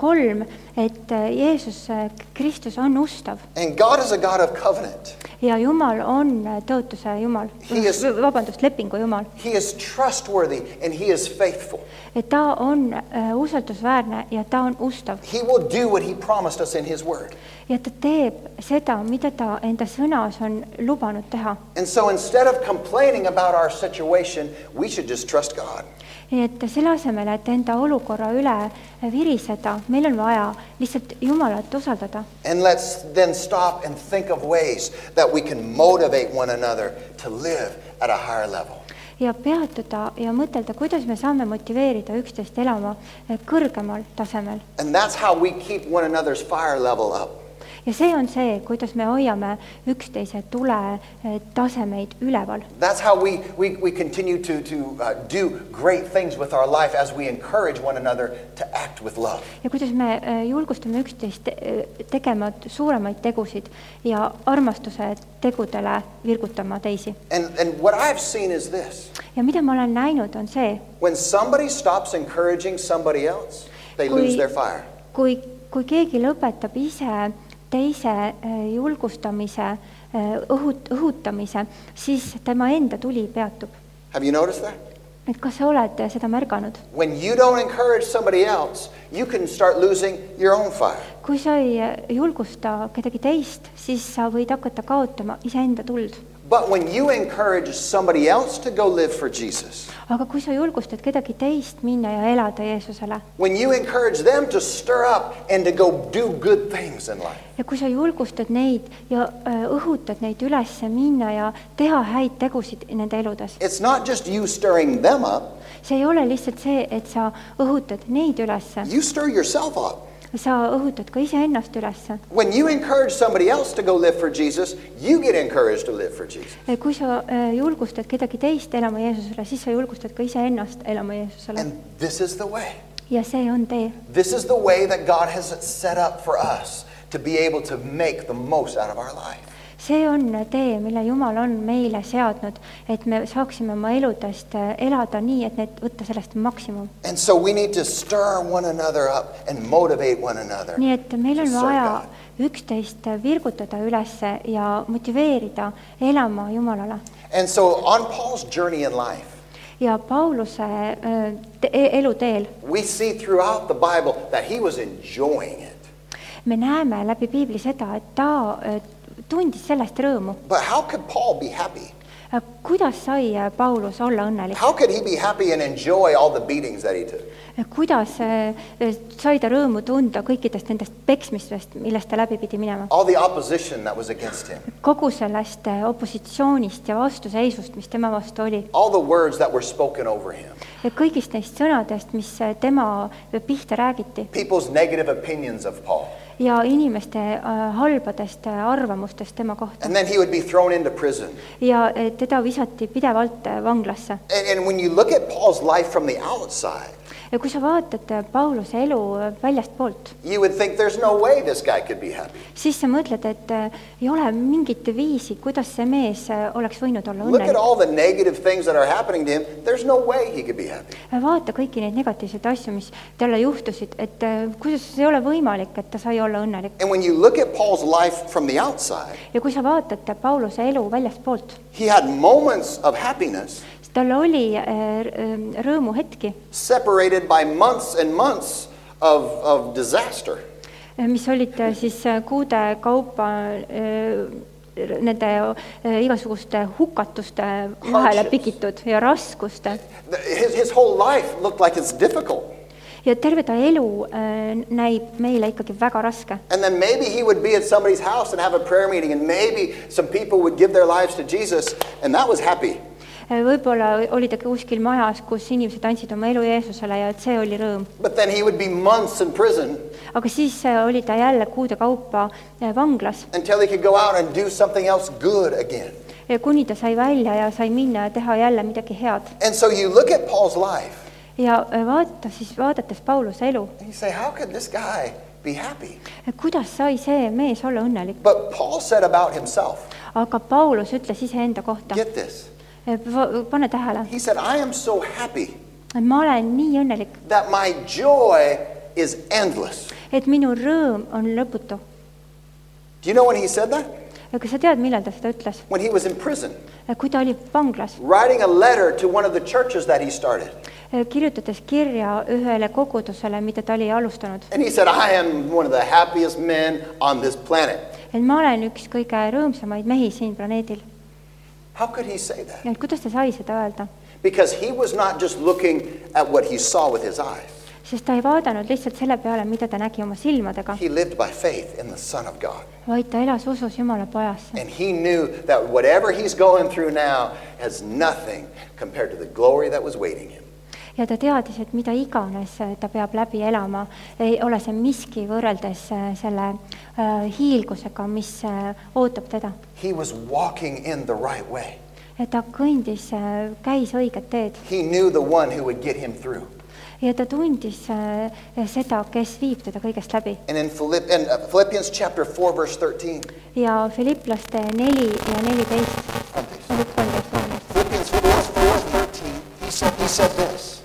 kolm, et äh, Jeesus äh, Kristus on ustav And God is a God of covenant. ja Jumal on äh, tõotuse Jumal He is-, vabandust, lepingu Jumal, He is trustworthy and He is faithful. et ta on äh, usaldusväärne ja ta on ustav He will do what He promised us in His word. ja ta teeb seda, mida ta enda sõnas on lubanud teha. And so instead of complaining about our situation, we should just trust God. Et selle asemel, et enda olukorra üle viriseda, meil on vaja lihtsalt Jumalat usaldada And let's then stop and think of ways that we can motivate one another to live at a higher level. ja peatuda ja mõtelda, kuidas me saame motiveerida üksteist elama kõrgemal tasemel. And that's how we keep one another's fire level up. Ja see on see, kuidas me hoiame üksteise tule tasemeid üleval. That's how we, we, we continue to, to uh, do great things with our life as we encourage one another to act with love. ja kuidas me eh, julgustame üksteist eh, tegema suuremaid tegusid ja armastuse tegudele virgutama teisi. And, and what I've seen is this ja mida ma olen näinud, on see, when somebody stops encouraging somebody else, they Kui- lose their fire. kui, kui keegi lõpetab ise teise eh, julgustamise, õhut-, õhutamise, siis tema enda tuli peatub. Have you noticed that? et kas sa oled seda märganud? When you don't encourage somebody else, you can start losing your own fire. kui sa ei julgusta kedagi teist, siis sa võid hakata kaotama iseenda tuld. But when you encourage somebody else to go live for Jesus, aga kui sa julgustad kedagi teist minna ja elada Jeesusele when you encourage them to stir up and to go do good things in life, ja kui sa julgustad neid ja äh, õhutad neid üles minna ja teha häid tegusid nende eludes, it's not just you stirring them up, see ei ole lihtsalt see, et sa õhutad neid üles, you stir yourself up. Sa õhutad ka iseennast üles. When you encourage somebody else to go live for Jesus, you get encouraged to live for Jesus. Eh, kui sa äh, julgustad kedagi teist elama Jeesusele, siis sa julgustad ka iseennast elama Jeesusele And this is the way. ja see on tee. This is the way that God has set up for us to be able to make the most out of our life. See on tee, mille Jumal on meile seadnud, et me saaksime oma eludest äh, elada nii, et need, võtta sellest maksimum. And so we need to stir one another up and motivate one another. nii et meil on vaja üksteist virgutada üles ja motiveerida elama Jumalale. And so on Paul's journey in life, ja Pauluse äh, te- eluteel we see throughout the Bible that he was enjoying it. me näeme läbi piibli seda, et ta äh, tundis sellest rõõmu. But how could Paul be happy? kuidas sai äh, Paulus olla õnnelik? How could he be happy and enjoy all the beatings that he took? kuidas äh, sai ta rõõmu tunda kõikidest nendest peksmistest, millest ta läbi pidi minema? All the opposition that was against him, kogu sellest äh, opositsioonist ja vastuseisust, mis tema vastu oli, all the words that were spoken over him, kõigist neist sõnadest, mis äh, tema pihta räägiti people's negative opinions of Paul. Ja inimeste äh, halbadest äh, arvamustest tema kohta And then he would be thrown into prison. ja äh, teda visati pidevalt vanglasse. And, and when you look at Paul's life from the outside, ja kui sa vaatad äh, Pauluse elu äh, väljastpoolt, you would think there's no way this guy could be happy. siis sa mõtled, et äh, ei ole mingit viisi, kuidas see mees oleks võinud olla Look at õnnelik. all the negative things that are happening to him. There's no way he could be happy. vaata kõiki neid negatiivseid asju, mis talle juhtusid, et äh, kuidas ei ole võimalik, et ta sai olla õnnelik. And when you look at Paul's life from the outside, ja kui sa vaatad Pauluse elu väljastpoolt, he had moments of happiness tal oli äh, r- äh, rõõmuhetki, separated by months and months of, of disaster. mis olid äh, siis äh, kuude kaupa äh, nende äh, igasuguste hukatuste vahele Hardships. pikitud ja raskuste His, his whole life looked like it's difficult. ja terve ta elu äh, näib meile ikkagi väga raske. And then maybe he would be at somebody's house and have a prayer meeting, and maybe some people would give their lives to Jesus, and that was happy. Võib-olla oli ta kuskil majas, kus inimesed andsid oma elu Jeesusele ja et see oli rõõm. But then he would be months in prison aga siis äh, oli ta jälle kuude kaupa äh, vanglas, until he could go out and do something else good again. kuni ta sai välja ja sai minna ja teha jälle midagi head. And so you look at Paul's life, ja äh, vaata siis, vaadates Pauluse elu, you say, how could this guy be happy? kuidas sai see mees olla õnnelik, But Paul said about himself, aga Paulus ütles iseenda kohta, get this. Pane tähele, He said, I am so happy ma olen nii õnnelik, that my joy is endless. et minu rõõm on lõputu. Do you know when he said that? kas sa tead, millal ta seda ütles? When he was in prison, kui ta oli vanglas, writing a letter to one of the churches that he started. kirjutades kirja ühele kogudusele, mida ta oli alustanud. And he said, I am one of the happiest men on this planet. et ma olen üks kõige rõõmsamaid mehi siin planeedil. How could he say that? et kuidas ta sai seda öelda? Because he was not just looking at what he saw with his eyes, sest ta ei vaadanud lihtsalt selle peale, mida ta nägi oma silmadega, he lived by faith in the Son of God. vaid ta elas usus Jumala pojasse. And he knew that whatever he's going through now, as nothing compared to the glory that was waiting him. Ja ta teadis, et mida iganes äh, ta peab läbi elama, ei ole see miski võrreldes äh, selle äh, hiilgusega, mis ootab teda. He was walking in the right way. ta kõndis, käis õiget teed He knew the one who would get him through. ja ta tundis seda, kes viib teda kõigest läbi. Uh, Philippians chapter 4, verse 13, ja Filiplaste neli ja neliteist, Philippians 4, 4 13, he said, he said this.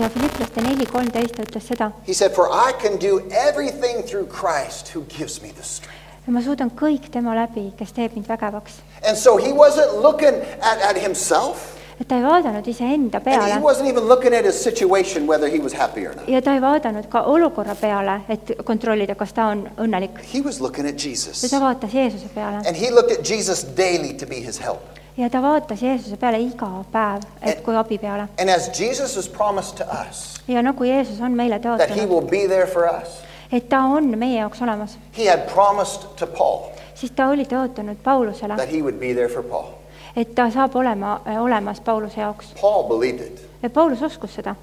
Ja Filiplaste neli kolmteist ta ütles seda, He said, For I can do everything through Christ who gives me the strength. ma suudan kõik tema läbi, kes teeb mind vägevaks. And so he wasn't looking at, at himself, et ta ei vaadanud iseenda and he peale wasn't even looking at his situation, whether he was happy or not. ja ta ei vaadanud ka olukorra peale, et kontrollida, kas ta on õnnelik. He was looking at ja Jesus. ta vaatas Jeesuse peale And he looked at Jesus daily to be his help. Ja ta vaatas Jeesuse peale iga päev, et kui abi peale. And as Jesus has promised to us ja nagu Jeesus on meile that he tõotanud, will be there for us, et ta on meie jaoks olemas, he had promised to Paul siis ta oli tõotanud Paulusele, that he would be there for Paul. et ta saab olema äh, olemas Pauluse jaoks. Paul believed it. ja Paulus uskus seda.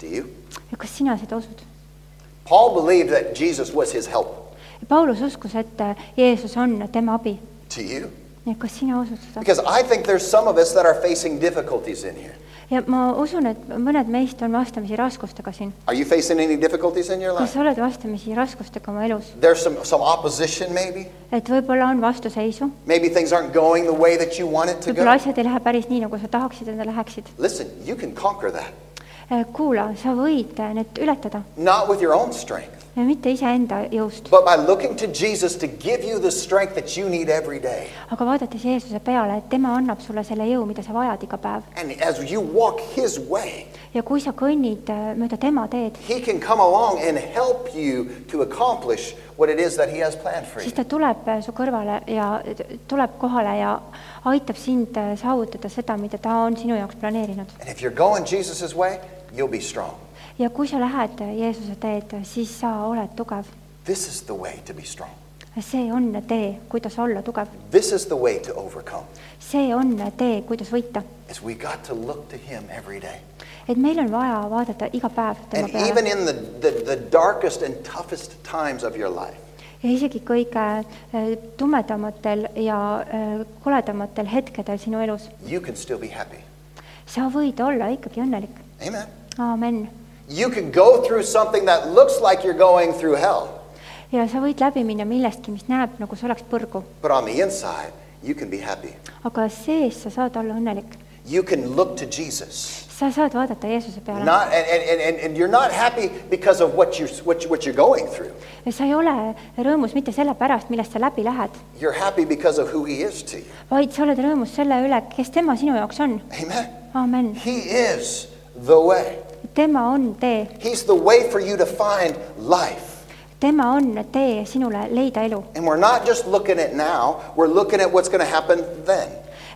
Do you? ja kas sina seda usud? Paul believed that Jesus was his help. Paulus uskus, et äh, Jeesus on tema abi. Do you? Ja kas sina usud seda? Because I think there's some of us that are facing difficulties in here. ja ma usun, et mõned meist on vastamisi raskustega siin. Are you facing any difficulties in your kas life? sa oled vastamisi raskustega oma elus? There's some, some opposition, maybe. et võib-olla on vastuseisu, Maybe things aren't going the way that you want it to võib-olla go. asjad ei lähe päris nii, nagu sa tahaksid, et nad läheksid. Listen, you can conquer that. kuula, sa võid need ületada Not with your own strength, ja mitte iseenda jõust, but by looking to Jesus to give you the strength that you need every day. aga vaadates Jeesuse peale, et tema annab sulle selle jõu, mida sa vajad iga päev. And as you walk his way, ja kui sa kõnnid äh, mööda tema teed, he can come along and help you to accomplish what it is that he has planned for you. siis ta tuleb äh, su kõrvale ja t- tuleb kohale ja aitab sind äh, saavutada seda, mida ta on sinu jaoks planeerinud. And if you're going Jesus' way, you'll be strong. Ja kui sa lähed äh, Jeesuse teed, siis sa oled tugev. This is the way to be strong. see on tee, kuidas olla tugev. This is the way to overcome. see on tee, kuidas võita. Is we got to look to him every day. et meil on vaja vaadata iga päev tema And even peale in the, the, the darkest and toughest times of your life, ja isegi kõige äh, tumedamatel ja äh, koledamatel hetkedel sinu elus, you can still be happy. sa võid olla ikkagi õnnelik. Amen. You can go through something that looks like you're going through hell, ja sa võid läbi minna millestki, mis näeb nagu see oleks põrgu, but on the inside, you can be happy. aga sees sa saad olla õnnelik. You can look to Jesus. sa saad vaadata Jeesuse peale. Not, and, and, and, and you're not happy because of what you're, what, you- what you're going through. sa ei ole rõõmus mitte selle pärast, millest sa läbi lähed, You're happy because of who he is to you. vaid sa oled rõõmus selle üle, kes tema sinu jaoks on. Amen. aamen. He is the way. Tema on tee, He's the way for you to find life. tema on tee sinule leida elu And we're not just looking at now, we're looking at what's going to happen then.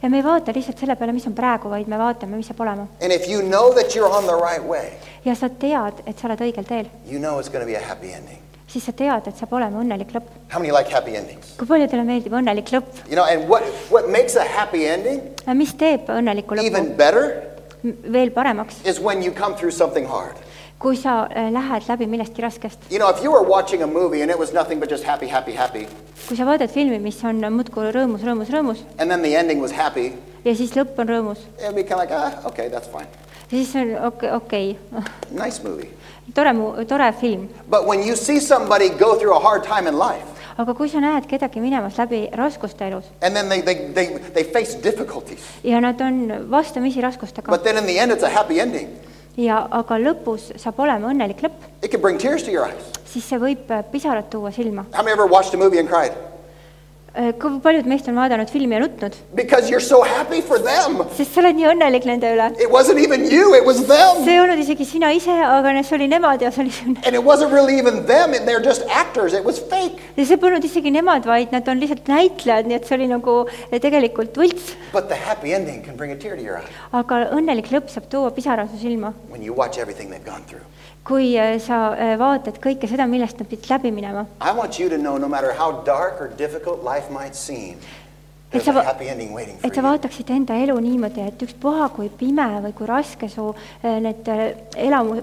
ja me ei vaata lihtsalt selle peale, mis on praegu, vaid me vaatame, mis saab olema. And if you know that you're on the right way, ja sa tead, et sa oled õigel teel, you know it's going to be a happy ending. siis sa tead, et saab olema õnnelik lõpp. How many like happy endings? kui paljudele meeldib õnnelik lõpp? You know, and what, what makes a happy ending mis teeb õnneliku lõpu even better m- veel paremaks, is when you come through something hard. kui sa äh, lähed läbi millestki raskest. You know, if you were watching a movie and it was nothing but just happy, happy, happy, kui sa vaatad filmi, mis on muudkui rõõmus, rõõmus, rõõmus and then the ending was happy, ja siis lõpp on rõõmus, it'd be kind of like, ah, okay, that's fine. siis on okei, okei, Nice movie. tore mu, tore film. But when you see somebody go through a hard time in life, aga kui sa näed kedagi minemas läbi raskuste elus and then they, they, they, they face difficulties, ja nad on vastamisi raskustega but then in the end it's a happy ending, ja aga lõpus saab olema õnnelik lõpp, it can bring tears to your eyes. siis see võib äh, pisarad tuua silma. How many ever watched a movie and cried? Kui paljud meist on vaadanud filmi ja nutnud, Because you're so happy for them. sest sa oled nii õnnelik nende üle. It wasn't even you, it was them. see ei olnud isegi sina ise, aga ne- see oli nemad ja see oli see And it wasn't really even them, they're just actors, it was fake. ja see polnud isegi nemad, vaid nad on lihtsalt näitlejad, nii et see oli nagu eh, tegelikult võlts. But the happy ending can bring a tear to your eye aga õnnelik lõpp saab tuua pisara su silma, when you watch everything they've gone through. Kui eh, sa eh, vaatad kõike seda, millest nad pidid läbi minema. I want you to know no matter how dark or difficult life might seem, There's sa a va- happy ending waiting for et sa vaataksid enda elu niimoodi, et ükspuha, kui pime või kui raske su eh, need elamu,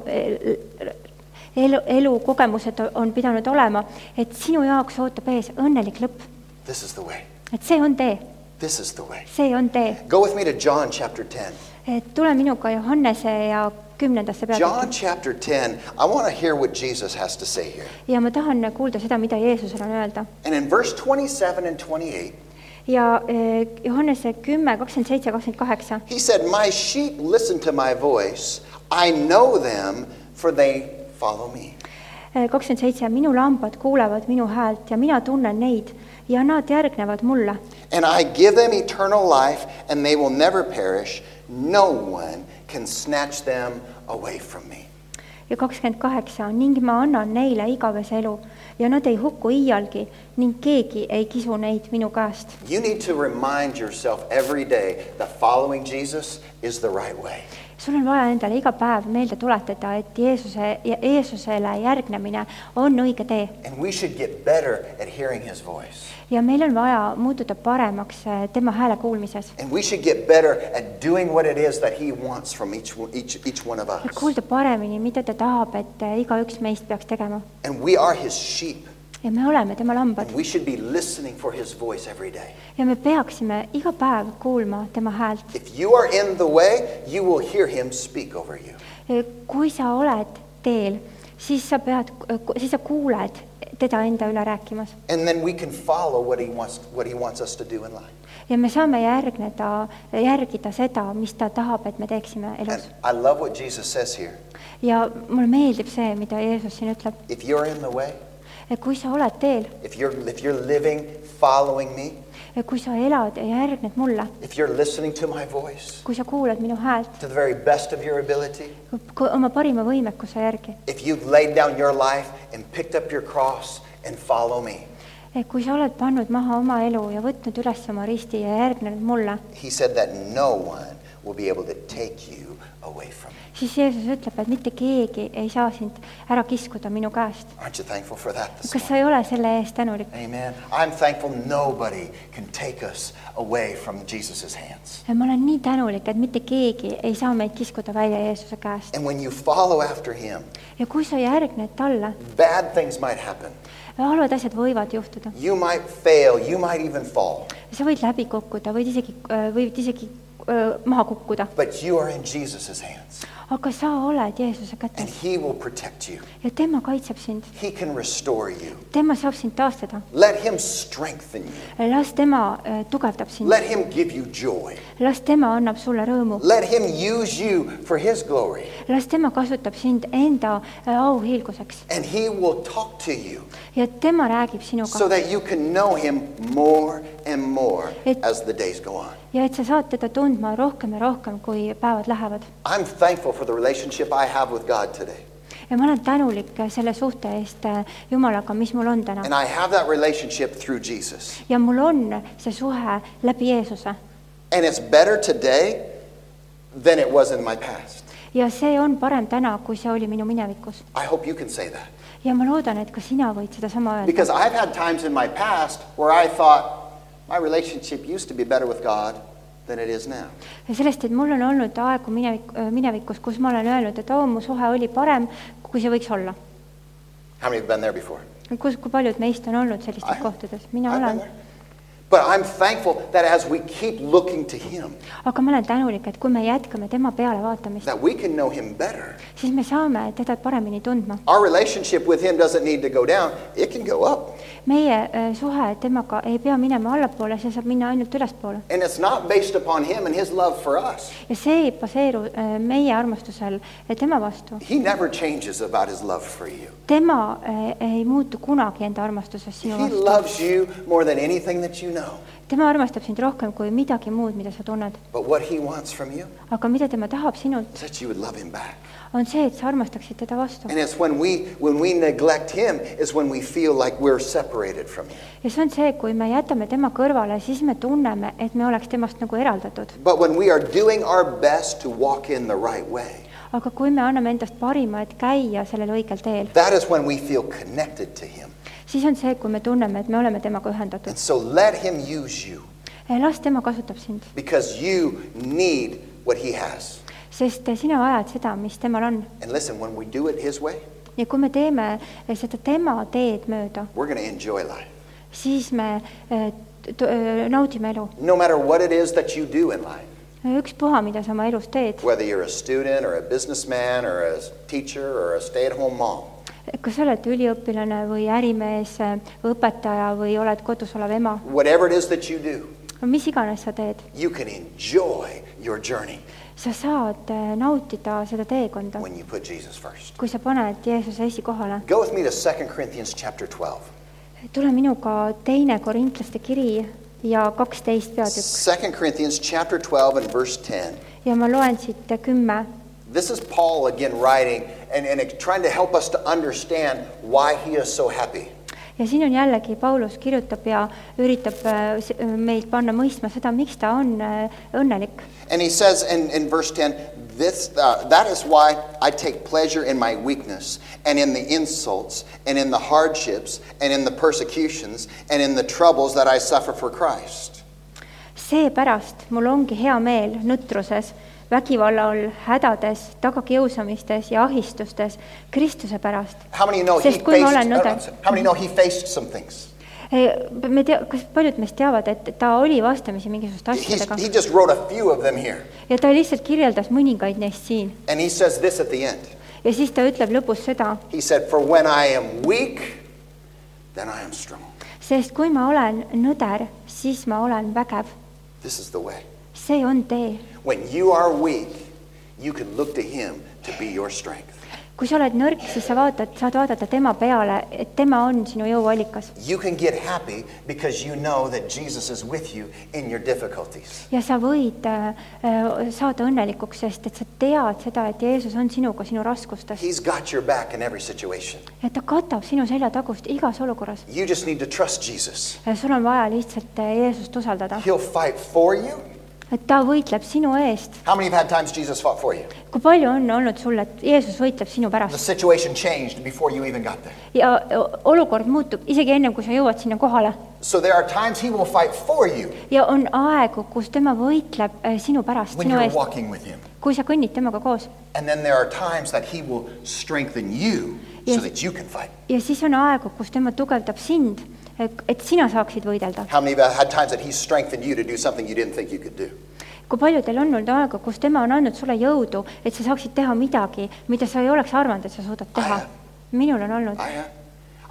elu, elukogemused on pidanud olema, et sinu jaoks ootab ees õnnelik lõpp. This is the way. et see on tee, This is the way. see on tee. Go with me to John chapter 10. et tule minuga Johannese ja kümnendasse John peatükki chapter 10, I want to hear what Jesus has to say here. ja ma tahan kuulda seda, mida Jeesusel on öelda. And in verse 27 and 28, ja eh, Johannese kümme, kakskümmend seitse, kakskümmend kaheksa he said, My sheep listen to my voice. I know them, for they follow me. kakskümmend seitse, minu lambad kuulevad minu häält ja mina tunnen neid ja nad järgnevad mulle And I give them eternal life, and they will never perish. No one can snatch them away from me. ja kakskümmend kaheksa ning ma annan neile igavese elu ja nad ei hukku iialgi ning keegi ei kisu neid minu käest. You need to remind yourself every day that following Jesus is the right way. sul on vaja endale iga päev meelde tuletada, et Jeesuse, Jeesusele järgnemine on õige tee And we should get better at hearing his voice. Ja meil on vaja muutuda paremaks eh, tema hääle kuulmises. And we should get better at doing what it is that he wants from each, each, each one of us. kuulda paremini, mida ta tahab, et eh, igaüks meist peaks tegema And we are his sheep. ja me oleme tema lambad And we should be listening for his voice every day. ja me peaksime iga päev kuulma tema häält. If you are in the way, you will hear him speak over you. kui sa oled teel, siis sa pead, siis sa kuuled teda enda üle rääkimas And then we can follow what he wants, what he wants us to do in life. ja me saame järgneda, järgida seda, mis ta tahab, et me teeksime And elus. I love what Jesus says here. ja mulle meeldib see, mida Jeesus siin ütleb, If you're in the way, et kui sa oled teel, if you're, if you're living, following me, kui sa elad ja järgned mulle, if you're listening to my voice kui sa kuulad minu häält to the very best of your ability, kui oma parima võimekuse järgi, if you've laid down your life and picked up your cross and follow me, kui sa oled pannud maha oma elu ja võtnud üles oma risti ja järgnenud mulle, he said that no one will be able to take you away from me. Siis Jeesus ütleb, et mitte keegi ei saa sind ära kiskuda minu käest. Aren't you thankful for that this kas sa ei ole selle eest tänulik? Amen. I'm thankful nobody can take us away from Jesus' hands. ma olen nii tänulik, et mitte keegi ei saa meid kiskuda välja Jeesuse käest And when you follow after him, ja kui sa järgned talle, bad things might happen. halvad asjad võivad juhtuda, You might fail, you might even fall, sa võid läbi kukkuda, võid isegi, võid isegi maha kukkuda, but you are in Jesus' hands aga sa oled Jeesuse and kätes he will protect you. ja tema kaitseb sind, He can restore you. tema saab sind taastada, Let him strengthen you. las tema öö, tugevdab sind, Let him give you joy. las tema annab sulle rõõmu, Let him use you for his glory. las tema kasutab sind enda öö, auhiilguseks And he will talk to you ja tema räägib sinuga so that you can know him more and more Et- as the days go on. Ja et sa saad teda tundma rohkem ja rohkem, kui päevad lähevad. I'm thankful for the relationship I have with God today. ja ma olen tänulik selle suhte eest äh, Jumalaga, mis mul on täna And I have that relationship through Jesus. ja mul on see suhe läbi Jeesuse And it's better today than it was in my past. ja see on parem täna, kui see oli minu minevikus. I hope you can say that. ja ma loodan, et ka sina võid sedasama öelda, Because I've had times in my past where I thought my relationship used to be better with God than it is now. sellest, et mul on olnud aegu minevik, minevikus, kus ma olen öelnud, et oo, mu suhe oli parem, kui see võiks olla. How many have been there before? kus, kui paljud meist on olnud sellistes I- kohtades, mina I've been olen there. But I'm thankful that as we keep looking to Him, aga ma olen tänulik, et kui me jätkame tema peale vaatamist, that we can know Him better. siis me saame teda paremini tundma. Our relationship with Him doesn't need to go down, it can go up. Meie äh, suhe temaga ei pea minema allapoole, see saab minna ainult ülespoole. And it's not based upon Him and His love for us. ja see ei baseeru äh, meie armastusel äh, tema vastu. He never changes about His love for you. tema ei muutu kunagi enda armastuses sinu He vastu. loves you more than anything that you know. tema armastab sind rohkem kui midagi muud, mida sa tunned. But what He wants from you aga mida tema tahab sinult, that you would love Him back. On see, et sa armastaksid teda vastu. And it's when we when we neglect Him is when we feel like we're separated from Him. ja see on see, kui me jätame tema kõrvale, siis me tunneme, et me oleks temast nagu eraldatud. But when we are doing our best to walk in the right way, aga kui me anname endast parima, et käia sellel õigel teel, that is when we feel connected to Him. siis on see, kui me tunneme, et me oleme temaga ühendatud And. so let Him use you. las tema kasutab sind, because you need what He has. Sest sina vajad seda, mis temal on. And listen, when we do it His way, ja kui me teeme seda tema teed mööda, we're going to enjoy life. siis me eh, eh, naudime elu. No matter what it is that you do in life, ükspuha, mida sa oma elus teed, whether you're a student or a businessman or a teacher or a stay at home mom, kas sa oled üliõpilane või ärimees, õpetaja või oled kodus olev ema, whatever it is that you do, mis iganes sa teed, you can enjoy your journey sa saad eh, nautida seda teekonda, when you put Jesus first. kui sa paned Jeesuse esikohale. Go with me to 2 Corinthians chapter 12. tule minuga teine Korintlaste kiri ja kaksteist peatükk 2 Corinthians chapter 12 and verse 10. ja ma loen siit kümme This is Paul again writing and, and trying to help us to understand why he is so happy. Ja siin on jällegi Paulus kirjutab ja üritab äh, s- meid panna mõistma seda, miks ta on äh, õnnelik. And he says in, in verse 10, this, uh, that is why I take pleasure in my weakness and in the insults and in the hardships and in the persecutions and in the troubles that I suffer for Christ. seepärast mul ongi hea meel nõtruses, vägivalla all, hädades, tagakiusamistes ja ahistustes Kristuse pärast. Many know sest kui ma olen nõde, things? me tea, kas paljud meist teavad, et ta oli vastamisi mingisuguste asjadega ja ta lihtsalt kirjeldas mõningaid neist siin ja siis ta ütleb lõpus seda, He said, For when I am weak, then I am strong. sest kui ma olen nõder, siis ma olen vägev. This is the way. See on tee When you are weak, you can look to him to be your strength. kui sa oled nõrk, siis sa vaatad, saad vaadata tema peale, et tema on sinu jõuallikas You can get happy because you know that Jesus is with you in your difficulties. ja sa võid äh, äh, saada õnnelikuks, sest et sa tead seda, et Jeesus on sinuga sinu raskustes He's got your back in every situation. ja ta katab sinu selja tagust igas olukorras. You just need to trust Jesus. sul on vaja lihtsalt äh, Jeesust usaldada, He'll fight for you. Et ta võitleb sinu eest. How many have had times Jesus fought for you? kui palju on olnud sul, et Jeesus võitleb sinu The pärast situation changed before you even got there. ja olukord muutub isegi ennem, kui sa jõuad sinna kohale So there are times he will fight for you ja on aegu, kus tema võitleb äh, sinu pärast, sinu eest, kui sa kõnnid temaga koos And then there are times that he will strengthen you so Yes. that you can fight. ja siis on aegu, kus tema tugevdab sind, et sina saaksid võidelda. How many have had times that he's strengthened you to do something you didn't think you could do? kui palju teil on olnud aega, kus tema on andnud sulle jõudu, et sa saaksid teha midagi, mida sa ei oleks arvanud, et sa suudad teha Aja.? minul on olnud I have.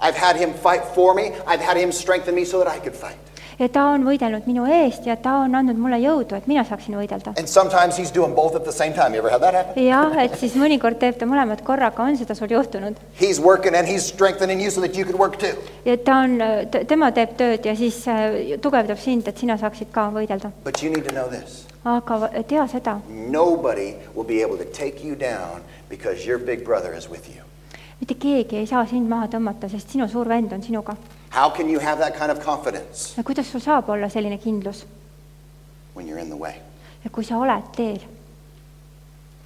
I've had him fight for me. I've had him strengthen me so that I could fight. Ja ta on võidelnud minu eest ja ta on andnud mulle jõudu, et mina saaksin võidelda. And sometimes he's doing both at the same time. You ever had that happen? jah, et siis mõnikord teeb ta mõlemat korraga, on seda sul juhtunud He's working and he's strengthening you so that you could work too. ja ta on, tema teeb tööd ja siis äh, tugevdab sind, et sina saaksid ka võidelda. But you need to know this aga tea seda, nobody will be able to take you down because your big brother is with you. mitte keegi ei saa sind maha tõmmata, sest sinu suur vend on sinuga. How can you have that kind of confidence kuidas sul saab olla selline kindlus, when you're in the way? kui sa oled teel,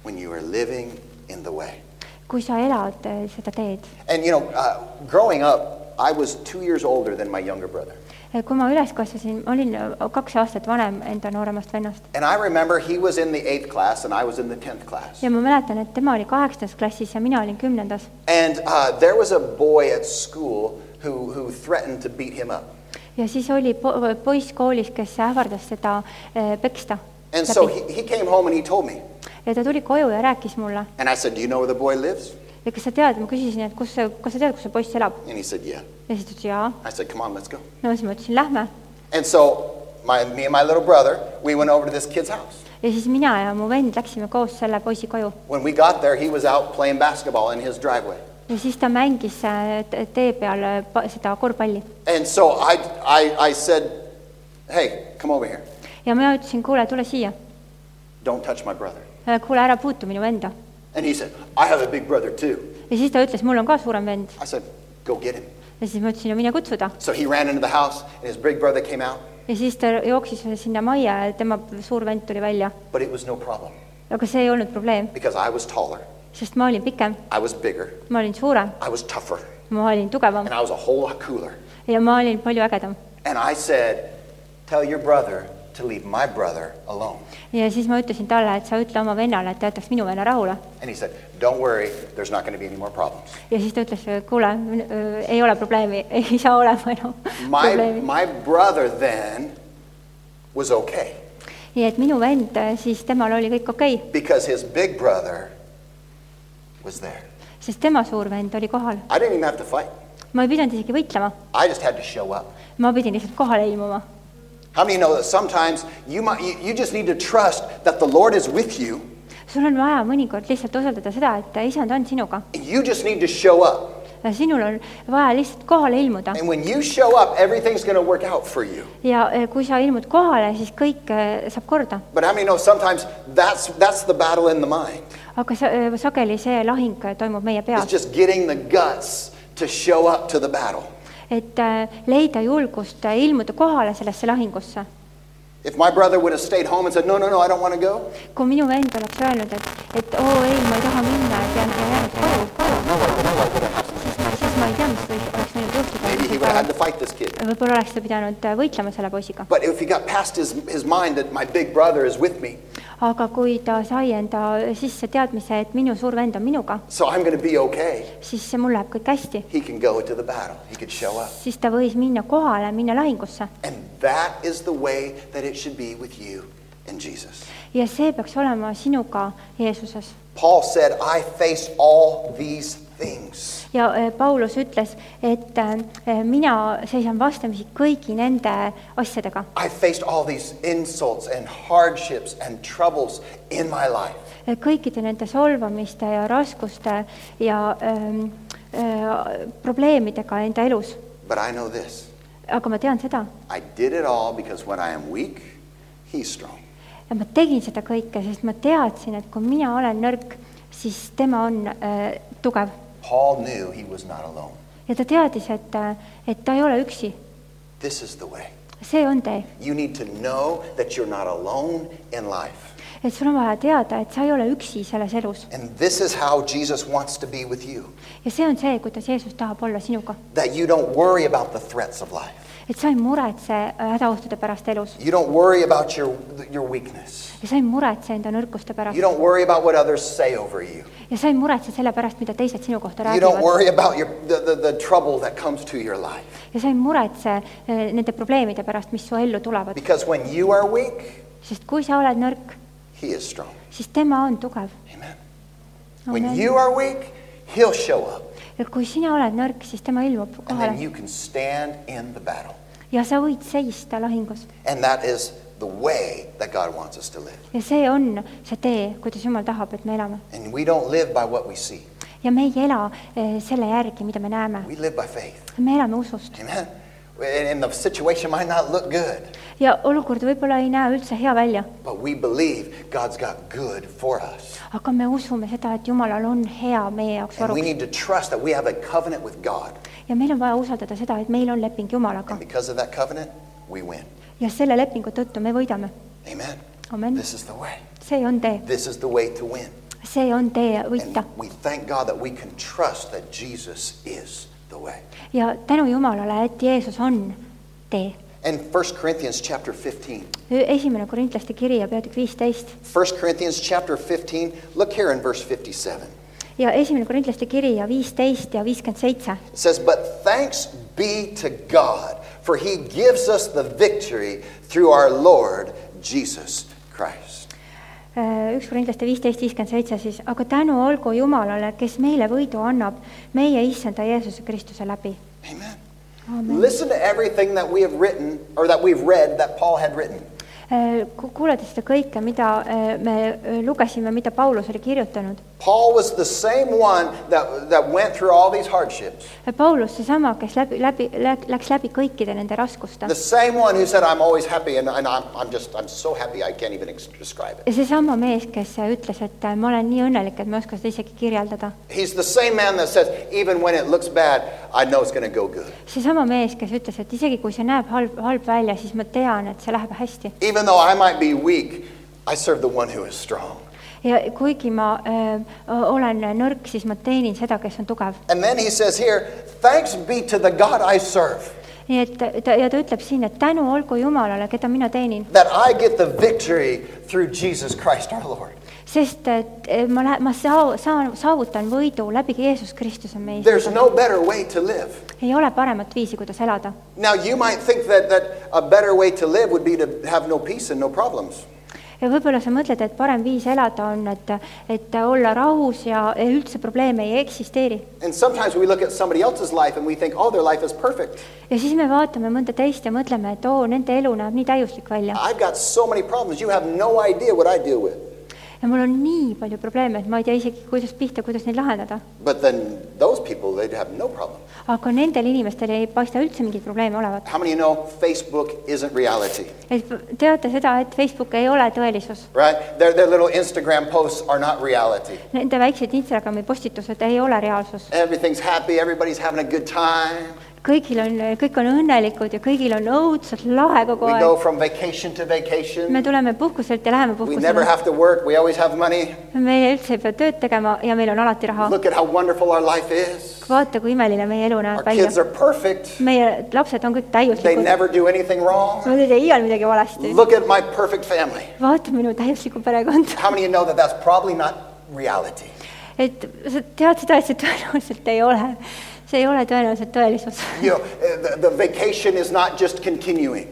When you are living in the way? kui sa elad äh, seda teed And you know, uh, growing up, I was two years older than my younger brother. kui ma üles kasvasin, ma olin äh, kaks aastat vanem enda nooremast vennast And I remember he was in the eighth class and I was in the tenth class. ja ma mäletan, et tema oli kaheksandas klassis ja mina olin kümnendas And uh, there was a boy at school who, who threatened to beat him up. ja siis oli po poiss koolis, kes ähvardas seda äh, peksta And so läbi he, he came home and he told me. ja ta tuli koju ja rääkis mulle And I said, Do you know where the boy lives? ja kas sa tead, ma küsisin, et kus see, kas sa tead, kus see poiss elab And he said, Yeah. ja siis ta ütles jaa, I said, Come on, let's go. no siis ma ütlesin lähme And so my, me and my little brother, we went over to this kid's house. ja siis mina ja mu vend läksime koos selle poisi koju When we got there, he was out playing basketball in his driveway. Ja siis ta mängis äh, tee peal äh, seda korvpalli. And so I, I, I said, Hey, come over here. ja mina ütlesin, kuule, tule siia, Don't touch my brother. kuule ära puutu minu venda. And he said, I have a big brother too. ja siis ta ütles, mul on ka suurem vend. I said, Go get him. ja siis ma ütlesin, no mine kutsu ta So he ran into the house, and his big brother came out, ja siis ta jooksis sinna majja ja tema suur vend tuli välja, but it was no problem. Aga see ei olnud probleem, because I was taller, sest ma olin pikem, I was bigger, ma olin suurem, I was tougher, ma olin tugevam and I was a whole lot cooler. ja ma olin palju ägedam And I said, Tell your brother to leave my brother alone. ja siis ma ütlesin talle, et sa ütle oma vennale, et ta jätaks minu venna rahule. And he said, Don't worry, there's not going to be any more problems. ja siis ta ütles, kuule, ei ole probleemi, ei saa olema enam My, probleemi. my brother then was okay nii et minu vend, siis temal oli kõik okei okay,, because his big brother was there. sest tema suur vend oli kohal. I didn't even have to fight, ma ei pidanud isegi võitlema, I just had to show up. ma pidin lihtsalt kohale ilmuma How many know that sometimes you, might, you, you just need to trust that the Lord is with you sul on vaja mõnikord lihtsalt usaldada seda, et isand on sinuga. and you just need to show up? sinul on vaja lihtsalt kohale ilmuda And when you show up, everything's going to work out for you. ja eh, kui sa ilmud kohale, siis kõik eh, saab korda. But how many know sometimes that's, that's the battle in the mind? Aga sa, eh, sageli see lahing eh, toimub meie It's peas, just getting the guts to show up to the battle. et eh, leida julgust eh, ilmuda kohale sellesse lahingusse. If my brother would have stayed home and said, No, no, no, I don't want to go, kui minu vend oleks öelnud, et, et oo ei, ma ei taha minna, et jään jäänud koju, he would have had to juhtuda. fight this kid. võib-olla oleks ta pidanud eh, võitlema selle poisiga. But if he got past his, his mind that my big brother is with me, aga kui ta sai enda sisse teadmise, et minu suur vend on minuga, so I'm going to be okay, siis mul läheb kõik hästi. he can go to the battle. He could show up. siis ta võis minna kohale, minna lahingusse And that is the way that it should be with you and Jesus. ja see peaks olema sinuga Jeesuses. Paul said, I face all these things. ja eh, Paulus ütles, et eh, mina seisan vastamisi kõigi nende asjadega, I faced all these insults and hardships and troubles in my life. kõikide nende solvamiste ja raskuste ja ähm, äh, probleemidega enda elus. But I know this aga ma tean seda I did it all because when I am weak, he's strong. ja ma tegin seda kõike, sest ma teadsin, et kui mina olen nõrk, siis tema on äh, tugev Paul knew he was not alone. ja ta teadis, et, et ta ei ole üksi, This is the way. see on tee, You need to know that you're not alone in life. et sul on vaja teada, et sa ei ole üksi selles elus And this is how Jesus wants to be with you. ja see on see, kuidas Jeesus tahab olla sinuga, That you don't worry about the threats of life. Et sa ei muretse äh, hädaohtude pärast elus You don't worry about your, your weakness. ja sa ei muretse enda nõrkuste pärast You don't worry about what others say over you. ja sa ei muretse selle pärast, mida teised sinu kohta You don't räägivad worry about your, the, the, the trouble that comes to your life. ja sa ei muretse äh, nende probleemide pärast, mis su ellu tulevad, Because when you are weak, sest kui sa oled nõrk, he is strong. siis tema on tugev. Amen. When you are weak, he'll show up. Ja kui sina oled nõrk, siis tema ilmub And then kohale you can stand in the battle. ja sa võid seista lahingus And that is the way that God wants us to live. ja see on see tee, kuidas Jumal tahab, et me elame And we don't live by what we see. ja me ei ela eh, selle järgi, mida me näeme, We live by faith. me elame usust Amen. And and the situation might not look good, ja olukord võib-olla ei näe üldse hea välja, but we believe God's got good for us. aga me usume seda, et Jumalal on hea meie jaoks And we varuks need to trust that we have a covenant with God. ja meil on vaja usaldada seda, et meil on leping Jumalaga And because of that covenant, we win. ja selle lepingu tõttu me võidame. Amen. amen, This is the way. see on tee, This is the way to win. see on tee And võita we thank God that we can trust that Jesus is the way. ja tänu Jumalale, et Jeesus on tee. And 1 Corinthians chapter 15. esimene Korintlaste kiri ja peatükk viisteist 1 Corinthians chapter 15, look here in verse 57. ja esimene Korintlaste kiri ja viisteist ja viiskümmend seitse It says, But thanks be to God, for he gives us the victory through our Lord Jesus Christ. Äh, üks Korintlaste viisteist viiskümmend seitse siis, aga tänu olgu Jumalale, kes meile võidu annab meie issanda Jeesuse Kristuse läbi. Listen to everything that we have written, or that we've read, that Paul had written. Äh, kuulades seda kõike, mida äh, me äh, lugesime, mida Paulus oli kirjutanud. Paul was the same one that, that went through all these hardships. Paulus, seesama, kes läbi, läbi, läks läbi kõikide nende raskuste The same one who said, I'm always happy, and, and I'm, I'm just, I'm so happy I can't even describe it. seesama mees, kes ütles, et ma olen nii õnnelik, et ma ei oska seda isegi kirjeldada. He's the same man that says, even when it looks bad, I know it's going to go good. seesama mees, kes ütles, et isegi kui see näeb halb, halb välja, siis ma tean, et see läheb hästi. Even though I might be weak, I serve the one who is strong. ja kuigi ma ähm, öö, olen äh, nõrk, siis ma teenin seda, kes on tugev. And then he says here, thanks be to the God I serve. nii et ta ja ta ütleb siin, et tänu olgu Jumalale, keda mina teenin, that I get the victory through Jesus Christ our Lord. Sest et eh, ma lähe-, ma saa-, saan, saavutan võidu läbi Jeesus Kristuse meie There's no better way to live. ei ole paremat viisi, kuidas elada. Now, you might think that, that a better way to live would be to have no peace and no problems. ja võib-olla sa mõtled, et parem viis elada on, et, et olla rahus ja üldse probleeme ei eksisteeri. And sometimes we look at somebody else's life and we think, oh, their life is perfect. ja siis me vaatame mõnda teist ja mõtleme, et oo, nende elu näeb nii täiuslik välja I've got so many problems. You have no idea what I deal with. Ja mul on nii palju probleeme, et ma ei tea isegi, kuidas pihta, kuidas neid lahendada. But then those people, they'd have no problem. aga nendel inimestel ei paista üldse mingit probleemi olevat. How many you know Facebook isn't reality? et teate seda, et Facebook ei ole tõelisus. Right? Their, their little Instagram posts are not reality. Nende väiksed Instagrami postitused ei ole reaalsus. Everything's happy, everybody's having a good time. Kõigil on, kõik on õnnelikud ja kõigil on õudselt lahe kogu We go aeg. from vacation to vacation. me tuleme puhkuselt ja läheme We never puhkusele. have to work, we always have money. me üldse ei pea tööd tegema ja meil on alati raha. Look at how wonderful our life is. vaata, kui imeline meie elu Our näeb välja kids. are perfect. meie lapsed on kõik They täiuslikud. never do anything wrong. Nad ei tee iial midagi valesti. Look at my perfect family. vaata minu täiuslikku perekonda. How many of you know that that's probably not reality? et sa tead seda, et see tõenäoliselt ei ole, see ei ole tõenäoliselt tõelisus. You know, uh, the, the vacation is not just continuing.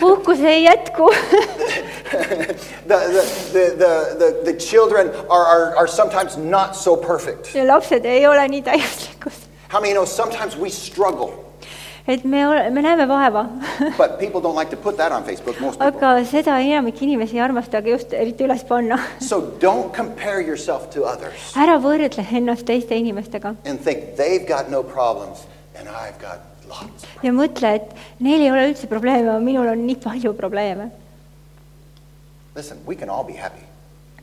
puhkus ei jätku. The, the, the, the, the, the children are, are, are sometimes not so perfect. ja lapsed ei ole nii täiuslikud. How many know sometimes we struggle, et me, me näeme vaeva, but people don't like to put that on Facebook, most people. aga seda enamik inimesi ei armastagi just eriti üles panna. So don't compare yourself to others ära võrdle ennast teiste inimestega and think they've got no problems and I've got lots. ja mõtle, et neil ei ole üldse probleeme, minul on nii palju probleeme. Listen, we can all be happy.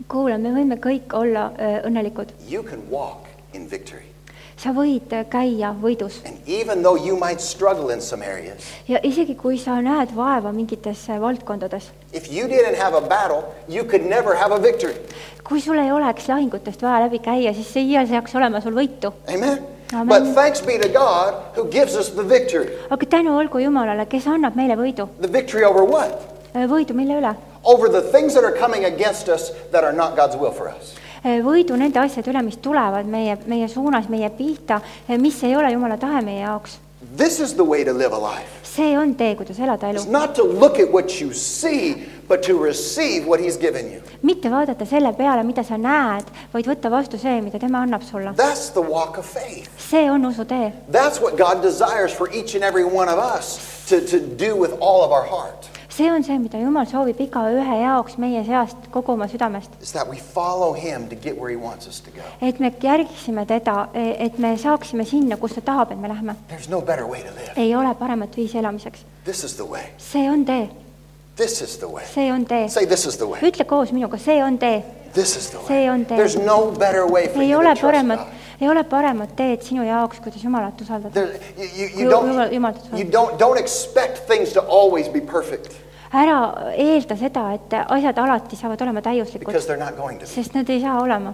kuule, me võime kõik olla öö, õnnelikud. You can walk in victory. Sa võid öö, käia võidus even though you might struggle in some areas, ja isegi kui sa näed vaeva mingites öö, valdkondades, if you didn't have a battle, you could never have a victory. kui sul ei oleks lahingutest vaja läbi käia, siis see iial saaks olema sul võitu. Amen? Amen. But thanks be to God who gives us the victory. aga tänu olgu Jumalale, kes annab meile võidu. The victory over what? võidu mille üle? Over the things that are coming against us that are not God's will for us. Võidu nende asjade üle, mis tulevad meie, meie suunas, meie pihta, mis ei ole Jumala tahe meie jaoks. This is the way to live a life. see on tee, kuidas elada elu It's. not to look at what you see, but to receive what He's given you. mitte vaadata selle peale, mida sa näed, vaid võtta vastu see, mida tema annab sulle. That's the walk of faith. see on usutee. That's what God desires for each and every one of us to, to do with all of our heart. See on see, mida Jumal soovib igaühe jaoks meie seast kogu oma südamest. Et me järgiksime teda, et me saaksime sinna, kus ta tahab, et me lähme. No ei ole paremat viisi elamiseks. This is the way. see on tee, see on tee. Ütle koos minuga, see on tee. See on tee. There's no better way for ei ole paremat ei ole paremat teed sinu jaoks, kuidas Jumalat usaldada. Jumalat you ära eelda seda, et asjad alati saavad olema täiuslikud, sest nad ei saa olema.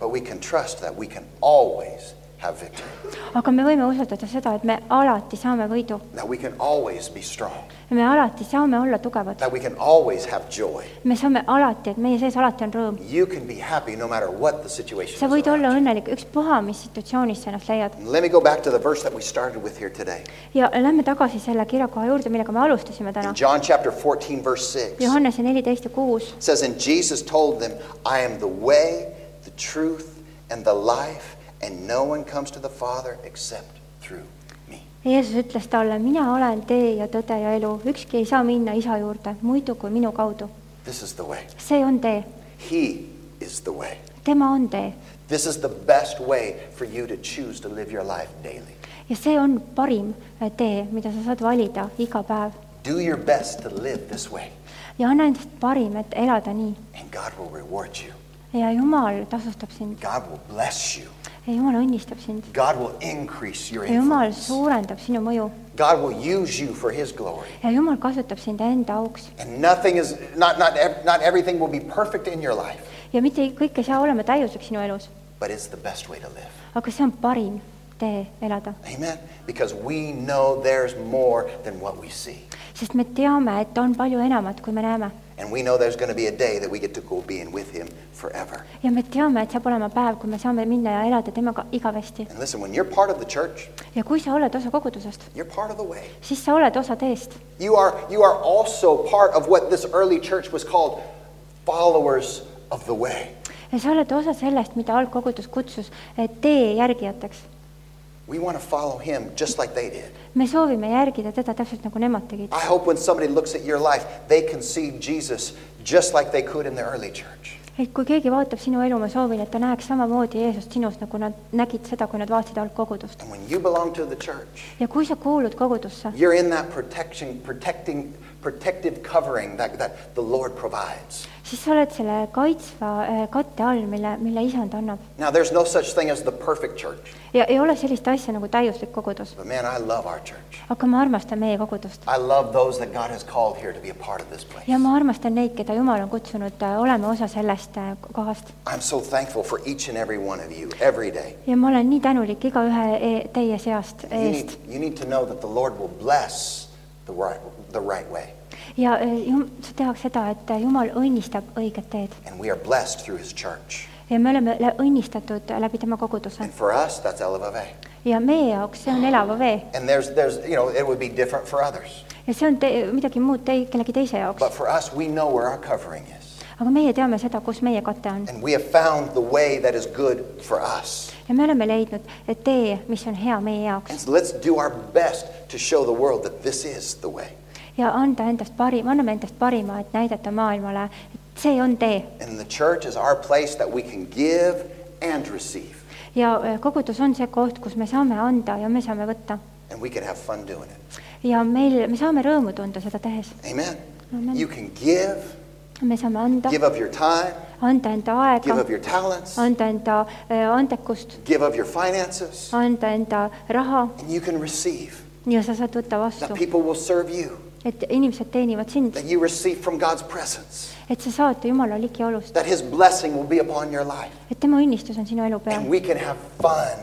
But we can trust that we can always have victory, aga me võime usaldada seda, et me alati saame võidu that we can always be strong, ja me alati saame olla tugevad. that we can always have joy. me saame alati, et meie sees alati on rõõm. You can be happy no matter what the situation sa võid is. olla around õnnelik ükspuha, mis situatsioonis sa ennast leiad. you. Let me go back to the verse that we started with here today. ja lähme tagasi selle kirjakoha juurde, millega me alustasime täna In. John chapter 14, verse 6. Johannese neliteist ja kuus. It says, And Jesus told them, I am the way, the truth, and the life, and no one comes to the Father except through me. Jeesus ütles talle, mina olen tee ja tõde ja elu, ükski ei saa minna isa juurde muidu kui minu kaudu. This is the way. see on tee, He is the way. tema on tee This is the best way for you to choose to live your life daily. ja see on parim äh, tee, mida sa saad valida iga päev Do your best to live this way, ja anna endast parim, et elada nii and God will reward you. ja Jumal tasustab sind God will bless you. Ja Jumal õnnistab sind God will increase your ja Jumal influence. suurendab sinu mõju God will use you for His glory. ja Jumal kasutab sind enda auks And nothing is, not, not, ev- not everything will be perfect in your life, ja mitte kõik ei saa olema täiuslik sinu elus, but it's the best way to live. aga see on parim tee elada, Amen? Because we know there's more than what we see. sest me teame, et on palju enamat, kui me näeme And we know there's going to be a day that we get to go being with Him forever. ja me teame, et saab olema päev, kui me saame minna ja elada temaga igavesti And listen, when you're part of the church, ja kui sa oled osa kogudusest, you're part of the way. siis sa oled osa teest You are, you are also part of what this early church was called followers of the way. ja sa oled osa sellest, mida algkogudus kutsus tee järgijateks. We want to follow Him just like they did. me soovime järgida teda täpselt nagu nemad tegid. I hope when somebody looks at your life, they can see Jesus just like they could in the early church. et kui keegi vaatab sinu elu, ma soovin, et ta näeks samamoodi Jeesust sinus, nagu nad nägid seda, kui nad vaatasid algkogudust. And when you belong to the church, ja kui sa kuulud kogudusse, you're in that protection, protecting, protective covering that, that the Lord provides. siis sa oled selle kaitsva eh, katte all, mille, mille isand annab. Now, there's no such thing as the perfect church, ja ei ole sellist asja nagu täiuslik kogudus, but man, I love our church. aga ma armastan meie kogudust I love those that God has called here to be a part of this place. ja ma armastan neid, keda Jumal on kutsunud eh, olema osa sellest eh, kohast. I'm so thankful for each and every one of you every day. ja ma olen nii tänulik igaühe e- teie seast You need, eest you need to know that the Lord will bless the right, the right way. ja tehakse seda, et eh, Jumal õnnistab õiget teed And we are blessed through his church. ja me oleme lä- õnnistatud läbi tema koguduse And for us, that's Elevave. ja meie jaoks see on elava vee And there's, there's, you know, it would be different for others. ja see on te midagi muud tei-, kellegi teise jaoks But for us, we know where our covering is. aga meie teame seda, kus meie kate on And we have found the way that is good for us. ja me oleme leidnud et tee, mis on hea meie And jaoks so let's do our best to show the world that this is the way. Ja anda endast parim, anname endast parima, et näidata maailmale, et see on tee. And the church is our place that we can give and receive. ja eh, kogudus on see koht, kus me saame anda ja me saame võtta. And we can have fun doing it. ja meil, me saame rõõmu tunda seda tehes, Amen. Amen. You can give, me saame anda, give of your time, anda enda give aega of your talents, anda enda eh, andekust, give of your finances, anda enda raha. And you can receive. ja sa saad võtta vastu. That people will serve you, et inimesed teenivad sind, that you receive from God's presence, et sa saad Jumala ligiolust, that His blessing will be upon your life. et tema õnnistus on sinu elu peal And we can have fun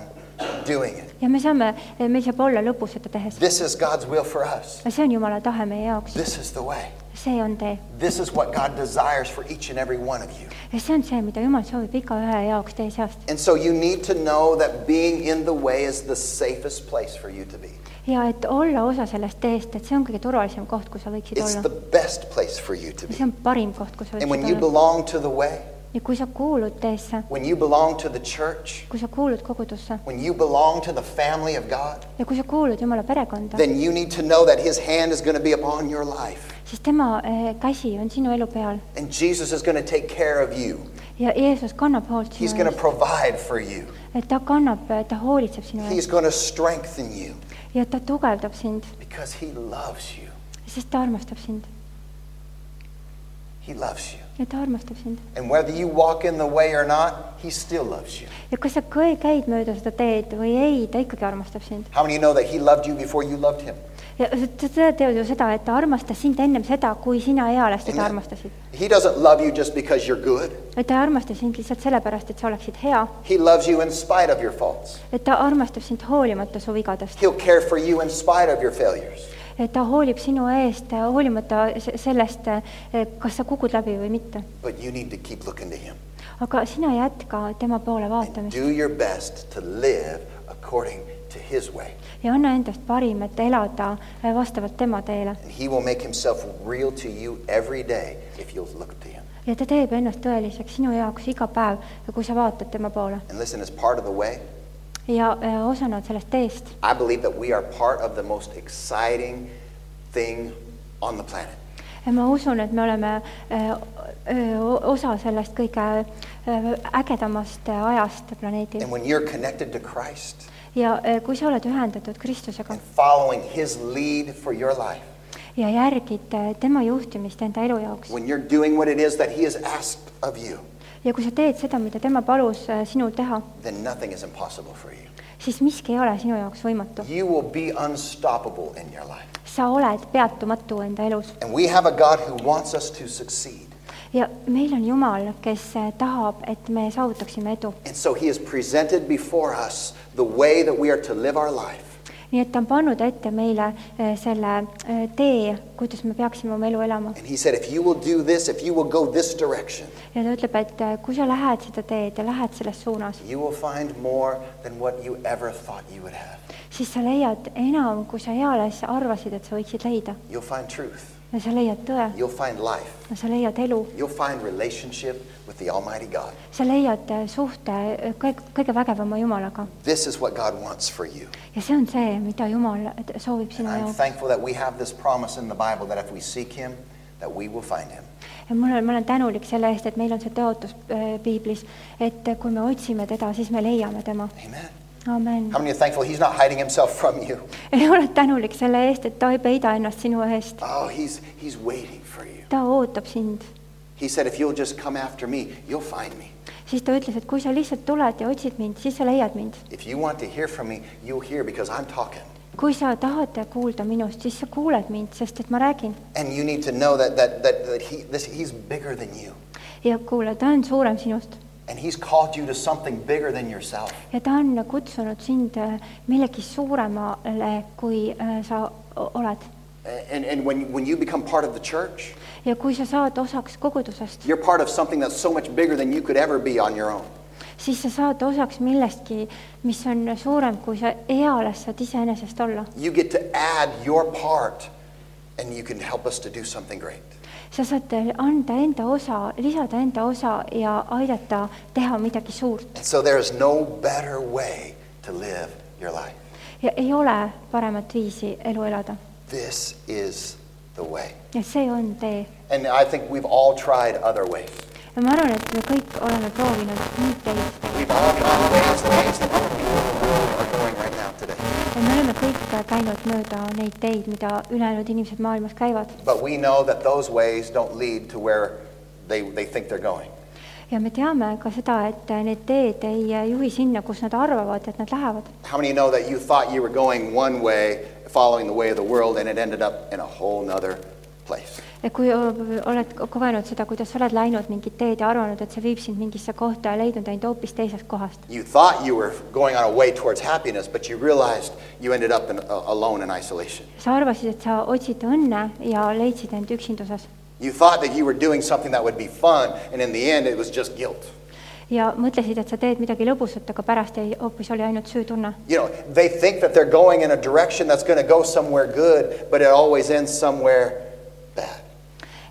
doing it. ja me saame eh,, meil saab olla lõbus seda tehes. This is God's will for us. see on Jumala tahe meie jaoks, This is the way. see on tee This is what God desires for each and every one of you. ja see on see, mida Jumal soovib igaühe jaoks teie seast And so you need to know that being in the way is the safest place for you to be. Ja et olla osa sellest teest, et see on kõige turvalisem koht, kus sa võiksid It's the olla. best place for you to be. see on parim koht, kus sa And when võiksid you olla. belong to the way, ja kui sa kuulud teesse, when you belong to the church, kui sa kuulud kogudusse when you belong to the family of God, ja kui sa kuulud Jumala perekonda, then you need to know that His hand is going to be upon your life. siis tema eh, käsi on sinu elu peal And Jesus is going to take care of you. ja Jeesus kannab hoolt He's sinu going to eest, provide for you. et ta kannab, ta hoolitseb sinu He's eest going to strengthen you ja ta tugevdab sind, because He loves you. sest ta armastab sind He loves you. ja ta armastab sind. And whether you walk in the way or not, He still loves you. ja kas sa kõi- käid mööda seda teed või ei, ta ikkagi armastab sind. How many know that He loved you before you loved Him? Ja sa tead ju seda, et ta armastas sind ennem seda, kui sina eales teda armastasid. He doesn't love you just because you're good. et ta ei armasta sind lihtsalt sellepärast, et sa oleksid hea, He loves you in spite of your faults. et ta armastab sind hoolimata su vigadest, He'll care for you in spite of your failures. et ta hoolib sinu eest hoolimata se- sellest, kas sa kukud läbi või mitte. But you need to keep looking to Him. aga sina jätka tema poole And vaatamist do your best to live according to His way. Ja anna endast parim, et elada vastavalt tema teele. He will make Himself real to you every day if you'll look to Him. ja ta teeb ennast tõeliseks sinu jaoks iga päev, kui sa vaatad tema poole. And listen, as part of the way, ja äh, osana sellest teest. I believe that we are part of the most exciting thing on the planet. ja ma usun, et me oleme äh, äh, osa sellest kõige äh, ägedamast äh, ajast planeedil. And when you're connected to Christ ja äh, kui sa oled ühendatud Kristusega following His lead for your life, ja järgid äh, tema juhtimist enda elu jaoks when you're doing what it is that He has asked of you, ja kui sa teed seda, mida tema palus äh, sinul teha, then nothing is impossible for you. siis miski ei ole sinu jaoks võimatu. You will be unstoppable in your life. sa oled peatumatu enda elus And we have a God who wants us to succeed. Ja meil on Jumal, kes äh, tahab, et me saavutaksime edu. And so he has presented before us the way that we are to live our life. nii et ta on pannud ette meile äh, selle äh, tee, kuidas me peaksime oma elu elama. Ja ta ütleb, et kui sa lähed seda teed ja lähed selles suunas, siis sa leiad enam, kui sa eales arvasid, et sa võiksid leida. You'll find truth. Ja sa leiad tõe, You'll find life. sa leiad elu, You'll find relationship with the Almighty God. sa leiad äh, suhte äh, kõige, kõige vägevama Jumalaga. This is what God wants for you. ja see on see, mida Jumal soovib And sinu I'm jaoks. thankful that we have this promise in the Bible that if we seek him, that we will find him. ja mul on, ma olen tänulik selle eest, et meil on see tõotus äh, piiblis, et äh, kui me otsime teda, siis me leiame tema. Amen. Amen How. many are thankful he's not hiding himself from you? oled tänulik selle eest, et ta ei peida ennast sinu eest, Oh, he's, he's waiting for you. ta ootab sind. He said, if you'll just come after me, you'll find me. siis ta ütles, et kui sa lihtsalt tuled ja otsid mind, siis sa leiad mind. If you want to hear from me, you'll hear because I'm talking. kui sa tahad kuulda minust, siis sa kuuled mind, sest et ma räägin. And you need to know that, that, that, that he, this, he's bigger than you. ja kuule, ta on suurem sinust And he's called you to something bigger than yourself. ja ta on kutsunud sind äh, millegi suuremale, kui äh, sa oled. And, and when, when you become part of the church, ja kui sa saad osaks kogudusest, you're part of something that's so much bigger than you could ever be on your own. siis sa saad osaks millestki, mis on suurem, kui sa eales saad iseenesest olla. You get to add your part and you can help us to do something great. Sa saad anda enda osa, lisada enda osa ja aidata teha midagi suurt so there is no better way to live your life. ja ei ole paremat viisi elu elada This is the way. ja see on tee. And I think we've all tried other ways. ja ma arvan, et me kõik oleme proovinud muid teid We've all gone ways, ways that me oleme kõik käinud mööda neid teid, mida ülejäänud inimesed maailmas käivad But we know that those ways don't lead to where they, they think they're going. ja me teame ka seda, et need teed ei juhi sinna, kus nad arvavad, et nad lähevad. How many know that you thought you were going one way, following the way of the world, and it ended up in a whole nother place? Ja kui oled kogenud seda, kuidas sa oled läinud mingit teed ja arvanud, et see viib sind mingisse kohta ja leidnud end hoopis teisest kohast. You thought you were going on a way towards happiness, but you realized you ended up in, alone in isolation. sa arvasid, et sa otsid õnne ja leidsid end üksinduses You thought that you were doing something that would be fun, and in the end, it was just guilt. ja mõtlesid, et sa teed midagi lõbusat, aga pärast ei, hoopis oli ainult süütunne. You know, they think that they're going in a direction that's going to go somewhere good, but it always ends somewhere bad.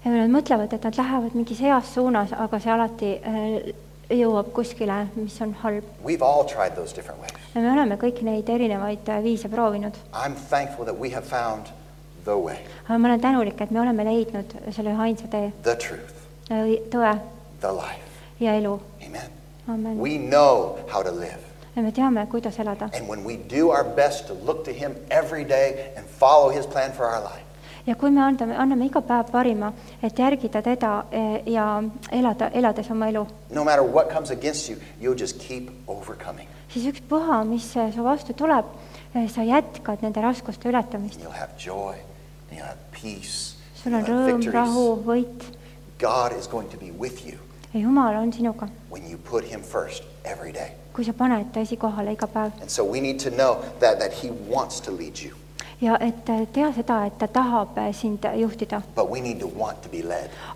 Ja nad mõtlevad, et nad lähevad mingis heas suunas, aga see alati äh, jõuab kuskile, mis on halb. We've all tried those different ways. ja me oleme kõik neid erinevaid äh, viise proovinud. I'm thankful that we have found the way, aga ma olen tänulik, et me oleme leidnud selle ühe ainsa tee, the truth, tõe the life. ja elu. Amen. amen. We know how to live. ja me teame, kuidas elada And when we do our best to look to Him every day and follow His plan for our life, ja kui me andame, anname iga päev parima, et järgida teda eh, ja elada, elades oma elu, no matter what comes against you, you'll just keep overcoming. siis ükspuha, mis eh, su vastu tuleb, sa jätkad nende raskuste ületamist. And you'll have joy, and you'll have peace, sul on rõõm, rahu võit. God is going to be with you ja Jumal on sinuga, when you put Him first every day. kui sa paned ta esikohale iga päev. And so we need to know that, that He wants to lead you, ja et eh, tea seda, et ta tahab eh, sind juhtida,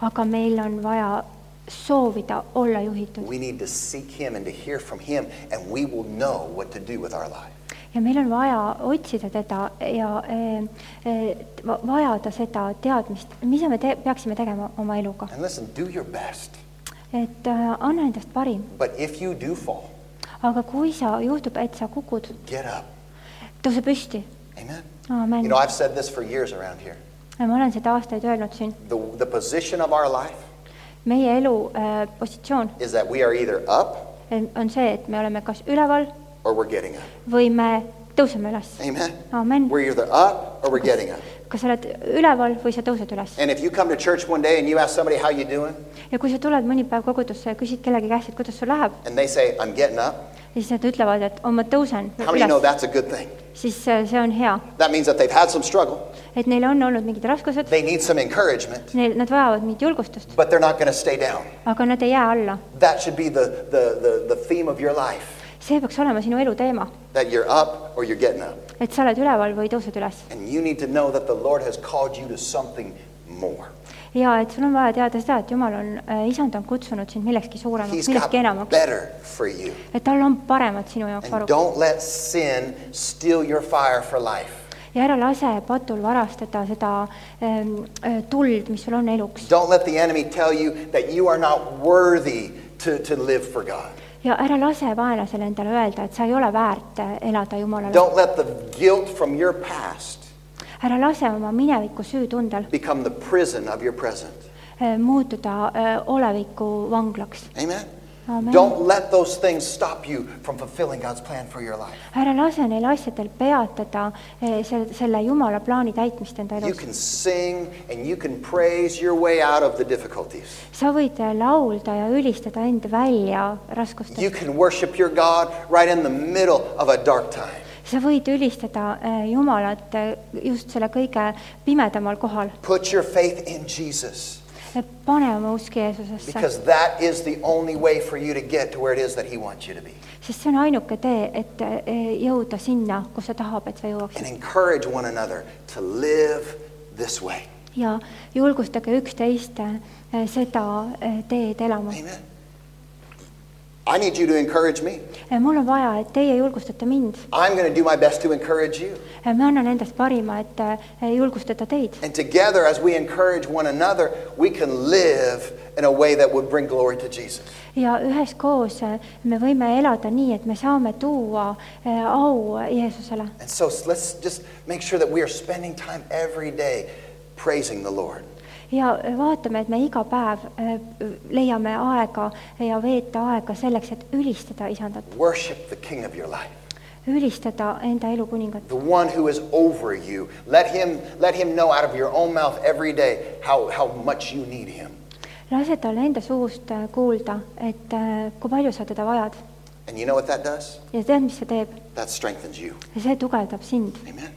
aga meil on vaja soovida olla juhitud We need to seek Him and to hear from Him, and we will know what to do with our life. ja meil on vaja otsida teda ja eh, eh, va- vajada seda teadmist, mida me te peaksime tegema oma eluga, And listen, do your best. et eh, anna endast parim, But if you do fall, aga kui sa, juhtub, et sa kukud, get up. tõuse püsti, Amen. Aamen You know, I've said this for years around here. ma olen seda aastaid öelnud siin, The, the position of our life meie elu äh, positsioon is that we are either up eh, on see, et me oleme kas üleval or we're getting up. või me tõuseme üles. Amen. aamen. We're either up or we're getting up. kas sa oled üleval või sa tõused üles And if you come to church one day and you ask somebody how you doing, ja kui sa tuled mõni päev kogudusse ja küsid kellegi käest, et kuidas sul läheb, and they say, I'm getting up, siis nad ütlevad, et oh, ma tõusen how many know üles. that's a good thing? Siis äh, see on hea. That means that they've had some struggle, et neil on olnud mingid raskused, they need some encouragement, neil, nad vajavad mingit julgustust, but they're not going to stay down. aga nad ei jää alla. That should be the, the, the, the theme of your life see peaks olema sinu elu teema, that you're up or you're getting up. et sa oled üleval või tõused üles And you need to know that the Lord has called you to something more. Ja et sul on vaja teada seda, et Jumal on, isand on kutsunud sind millekski suuremaks, millekski enamaks, et tal on paremat sinu jaoks varuks don't let sin steal your fire for life. ja ära lase patul varastada seda ähm, äh, tuld, mis sul on eluks Don't let the enemy tell you that you are not worthy to, to live for God. ja ära lase vaenlasele endale öelda, et sa ei ole väärt äh, elada Jumalale. Don't let the guilt from your past ära lase oma mineviku süütundel become the prison of your present. äh, muutuda äh, oleviku vanglaks. Amen? Amen. Don't let those things stop you from fulfilling God's plan for your life. ära lase neil asjadel peatada äh, selle, selle Jumala plaani täitmist enda You elus. can sing and you can praise your way out of the difficulties. sa võid laulda ja ülistada end välja raskustest You can worship your God right in the middle of a dark time. Sa võid ülistada äh, Jumalat äh, just selle kõige pimedamal kohal. Put your faith in Jesus pane oma usk Jeesusesse, because that is the only way for you to get to where it is that He wants you to be. sest see on ainuke tee, et äh, jõuda sinna, kus ta tahab, et sa And jõuaksid. encourage one another to live this way. ja julgustage üksteist seda teed elama. Amen. I need you to encourage me. Eh, mul on vaja, et teie julgustate mind. I'm going to do my best to encourage you. Eh, ma annan endast parima, et eh, äh, julgustada teid And together, as we encourage one another, we can live in a way that would bring glory to Jesus. ja üheskoos me võime elada nii, et me saame tuua au Jeesusele And so let's just make sure that we are spending time every day praising the Lord. Ja vaatame, et me iga päev äh, leiame aega ja veeta aega selleks, et ülistada isandat, Worship the King of your life, ülistada enda elu kuningat, the one who is over you. Let him, let him know out of your own mouth every day how, how much you need him. lase tal enda suust äh, kuulda, et äh, kui palju sa teda vajad And you know what that does? ja tead, mis see teeb? That strengthens you. see tugevdab sind. Amen.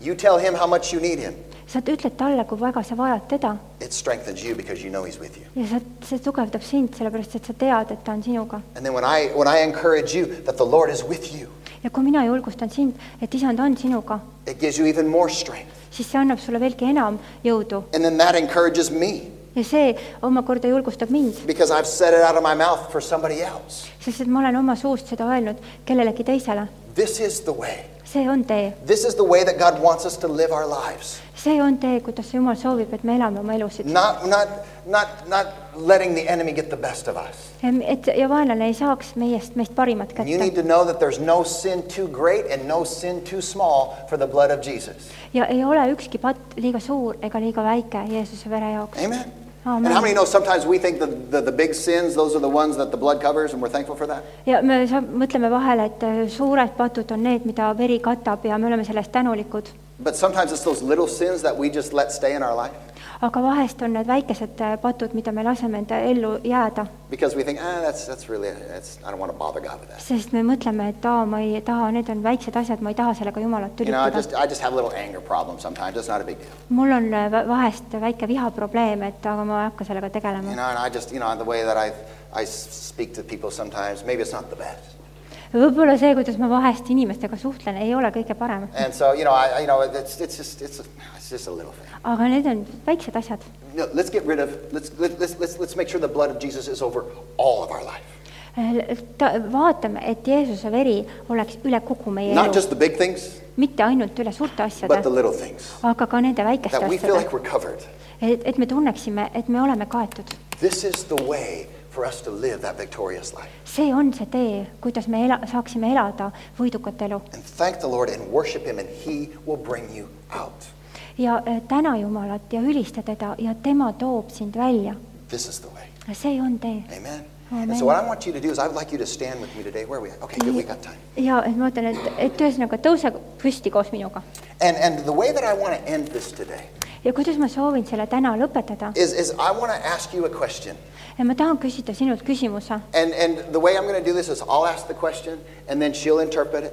You tell him how much you need him. Sa ütled talle, kui väga sa vajad teda It strengthens you because you know he's with you. ja sa, see tugevdab sind, sellepärast et sa tead, et ta on sinuga. And then when I, when I encourage you that the Lord is with you, ja kui mina julgustan sind, et isand on sinuga, it gives you even more strength. siis see annab sulle veelgi enam jõudu And then that encourages me ja see omakorda julgustab mind, because I've said it out of my mouth for somebody else. sest et ma olen oma suust seda öelnud kellelegi teisele. This is the way. see on tee, Is see on tee, kuidas Jumal soovib, et me elame oma elusid. Not, not, not, not letting the enemy get the best of us. et ja vaenlane ei saaks meiest, meist parimat And you need kätte to know that there's no sin too great and no sin too small for the blood of Jesus. ja ei ole ükski patt liiga suur ega liiga väike Jeesuse vere jaoks. Amen. Amen. And how many know sometimes we think the, the, the big sins, those are the ones that the blood covers, and we're thankful for that? ja me mõtleme vahele, et äh, suured patud on need, mida veri katab ja me oleme selle eest tänulikud. But sometimes it's those little sins that we just let stay in our life aga vahest on need väikesed äh, patud, mida me laseme enda ellu jääda, because we think, ah, that's, that's really, that's, I don't want to bother God with that. sest me mõtleme, et aa, ma ei taha, need on väiksed asjad, ma ei taha sellega Jumalat You know, I tülitada just, I just have a little anger problem sometimes. It's not a big deal. mul on äh, va- vahest väike vihaprobleem, et aga ma ei hakka sellega You tegelema. know, and I just, you know, the way that I, I s- speak to people sometimes, maybe it's not the best. Võib-olla see, kuidas ma vahest inimestega suhtlen, ei ole kõige parem, And so, you know, I, you know, it's, it's just, it's, it's just a little thing. aga need on väiksed asjad. No, let's get rid of, let's, let- let's, let's, let's make sure the blood of Jesus is over all of our life. ta, vaatame, et Jeesuse veri oleks üle kogu meie Not elu, just the big things, mitte ainult üle suurte but asjade the, little things. aga ka nende väikeste That we feel like asjade, we're covered. et, et me tunneksime, et me oleme kaetud. This is the way for us to live that victorious life. see on see tee, kuidas me ela-, saaksime elada võidukat elu And thank the Lord and worship Him, and He will bring you out. ja äh, täna Jumalat ja ülista teda ja tema toob sind välja. This is the way. see on tee. Amen. Amen. And so, what I want you to do is, I would like you to stand with me today. Where are we at? Okay, good, we got time. ja et ma ütlen, et, et ühesõnaga tõuse püsti koos minuga And, and the way that I want to end this today ja kuidas ma soovin selle täna lõpetada is, is I want to ask you a question. ja ma tahan küsida sinult küsimuse And, and the way I'm going to do this is I'll ask the question and then she'll interpret it.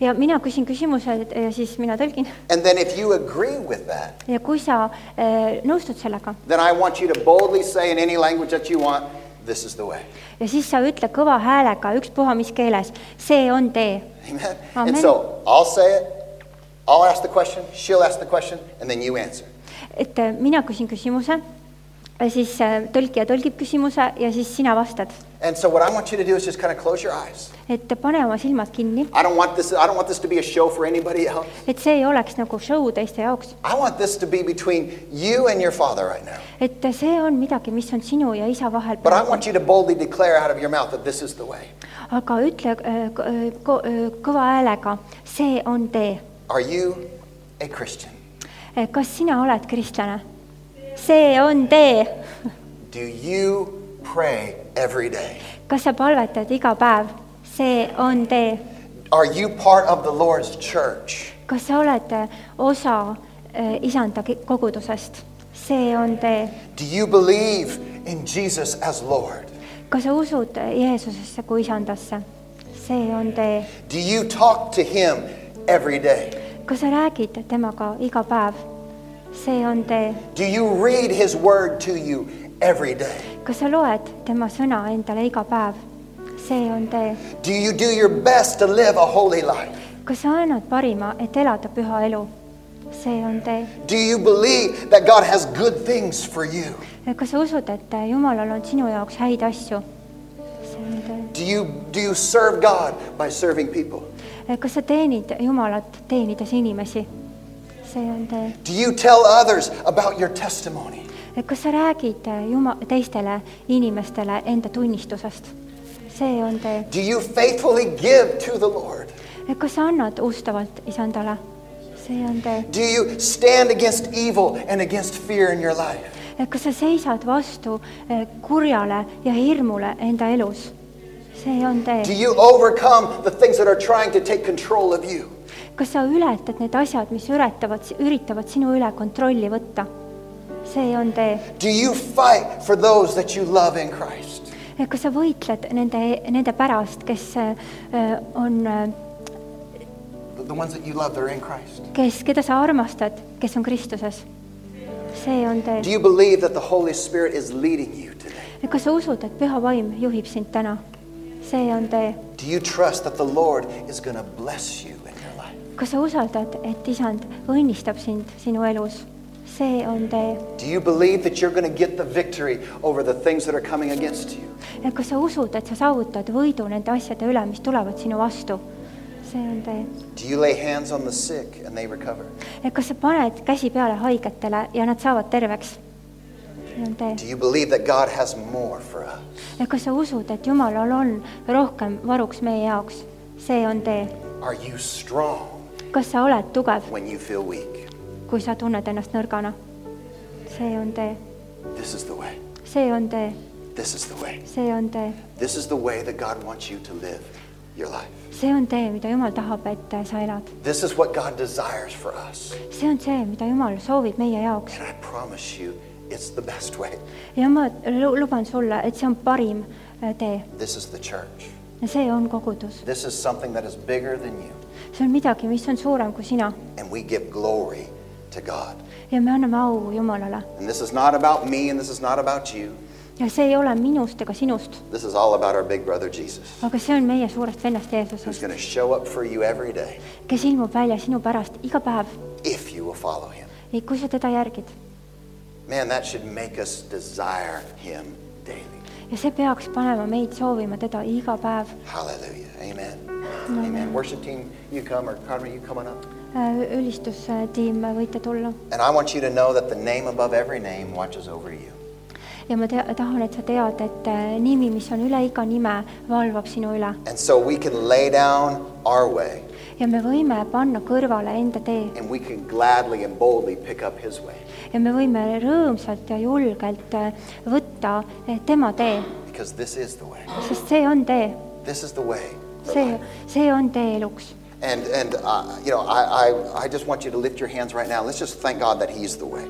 ja mina küsin küsimuse ja siis mina tõlgin And then if you agree with that, ja kui sa äh, nõustud sellega then I want you to boldly say in any language that you want, this is the way. ja siis sa ütle kõva häälega ükspuha mis keeles, see on tee. Amen. Amen. And so I'll say it, I'll ask the question, she'll ask the question, and then you answer. Et äh, mina küsin küsimuse, siis äh, tõlkija tõlgib küsimuse ja siis sina vastad. And so what I want you to do is just kind of close your eyes. et pane oma silmad kinni, I don't want this I don't want this to be a show for anybody else. et see ei oleks nagu show teiste jaoks. I want this to be between you and your father right now. et see on midagi, mis on sinu ja isa vahel But I want you to boldly declare out of your mouth that this is the way. aga ütle äh, äh, äh, kõva häälega, see on tee. Are you a Christian? Eh, kas sina oled kristlane? see on tee. Do you pray every day? kas sa palvetad iga päev? see on tee. Are you part of the Lord's church? kas sa oled eh, osa eh, isanda kogudusest? see on tee. Do you believe in Jesus as Lord? kas sa usud Jeesusesse kui isandasse? see on tee. Do you talk to Him every day? Kas sa räägid temaga iga päev? see on tee. Do you read His Word to you every day? kas sa loed tema sõna endale iga päev? see on tee. Do you do your best to live a holy life? kas sa annad parima, et elada püha elu? see on tee. Do you believe that God has good things for you? kas sa usud, et Jumalal on sinu jaoks häid asju? see on tee. Do you, do you serve God by serving people? Eh, kas sa teenid Jumalat teenides inimesi? see on tee. Do you tell others about your testimony? Eh, kas sa räägid eh, Juma-, teistele inimestele enda tunnistusest? see on tee. Do you faithfully give to the Lord? Kas sa annad ustavalt isandale? see on tee. Do you stand against evil and against fear in your life? Kas sa seisad vastu kurjale ja hirmule enda elus? See on Do tee. you overcome the things that are trying to take control of you? kas sa ületad need asjad, mis üritavad, üritavad sinu üle kontrolli võtta? see on tee. Do you fight for those that you love in Christ? Eh, kas sa võitled nende, nende pärast, kes eh, on eh, The- The ones that you love, they're in Christ. kes, keda sa armastad, kes on Kristuses. see on tee. Do you believe that the Holy Spirit is leading you today? kas sa usud, et püha vaim juhib sind täna? See on tee. Do you trust that the Lord is going to bless you in your life? kas sa usaldad, et isand õnnistab sind sinu elus? see on tee. Do you believe that you're going to get the victory over the things that are coming against you? kas sa usud, et sa saavutad võidu nende asjade üle, mis tulevad sinu vastu? see on tee. Do you lay hands on the sick and they recover? kas sa paned käsi peale haigetele ja nad saavad terveks? On. Do you believe that God has more for us? kas sa usud, et Jumalal on rohkem varuks meie jaoks? see on tee. Are you strong kas sa oled tugev, when you feel weak? kui sa tunned ennast nõrgana? see on tee. This is the way. see on tee. This is the way. see on tee. This is the way that God wants you to live your life. see on tee, mida Jumal tahab, et sa elad. This is what God desires for us. see on see, mida Jumal soovib meie jaoks And I promise you, it's the best way. ja ma lu- luban sulle, et see on parim äh, tee This is the church. ja see on kogudus. This is something that is bigger than you. see on midagi, mis on suurem kui sina And we give glory to God. ja me anname au Jumalale And this is not about me and this is not about you. ja see ei ole minust ega sinust, This is all about our big brother Jesus, aga see on meie suurest vennast who's Jeesusest, going to show up for you every day kes ilmub välja sinu pärast iga päev, if you will follow him. kui sa teda järgid Man, that should make us desire him daily. ja see peaks panema meid soovima teda iga päev. Hallelujah. Amen. Amen. Worship team, you come, or Carmen, you coming up? Äh, ülistustiim, äh, võite tulla And I want you to know that the name above every name watches over you. ja ma tea, tahan, et sa tead, et äh, nimi, mis on üle iga nime, valvab sinu üle And so we can lay down our way ja me võime panna kõrvale enda tee and we can gladly and boldly pick up his way ja me võime rõõmsalt ja julgelt äh, võtta äh, tema tee, because this is the way. sest see on tee, This is the way. see, see on tee eluks. And, and uh, you know, I, I, I just want you to lift your hands right now. Let's just thank God that he's the way.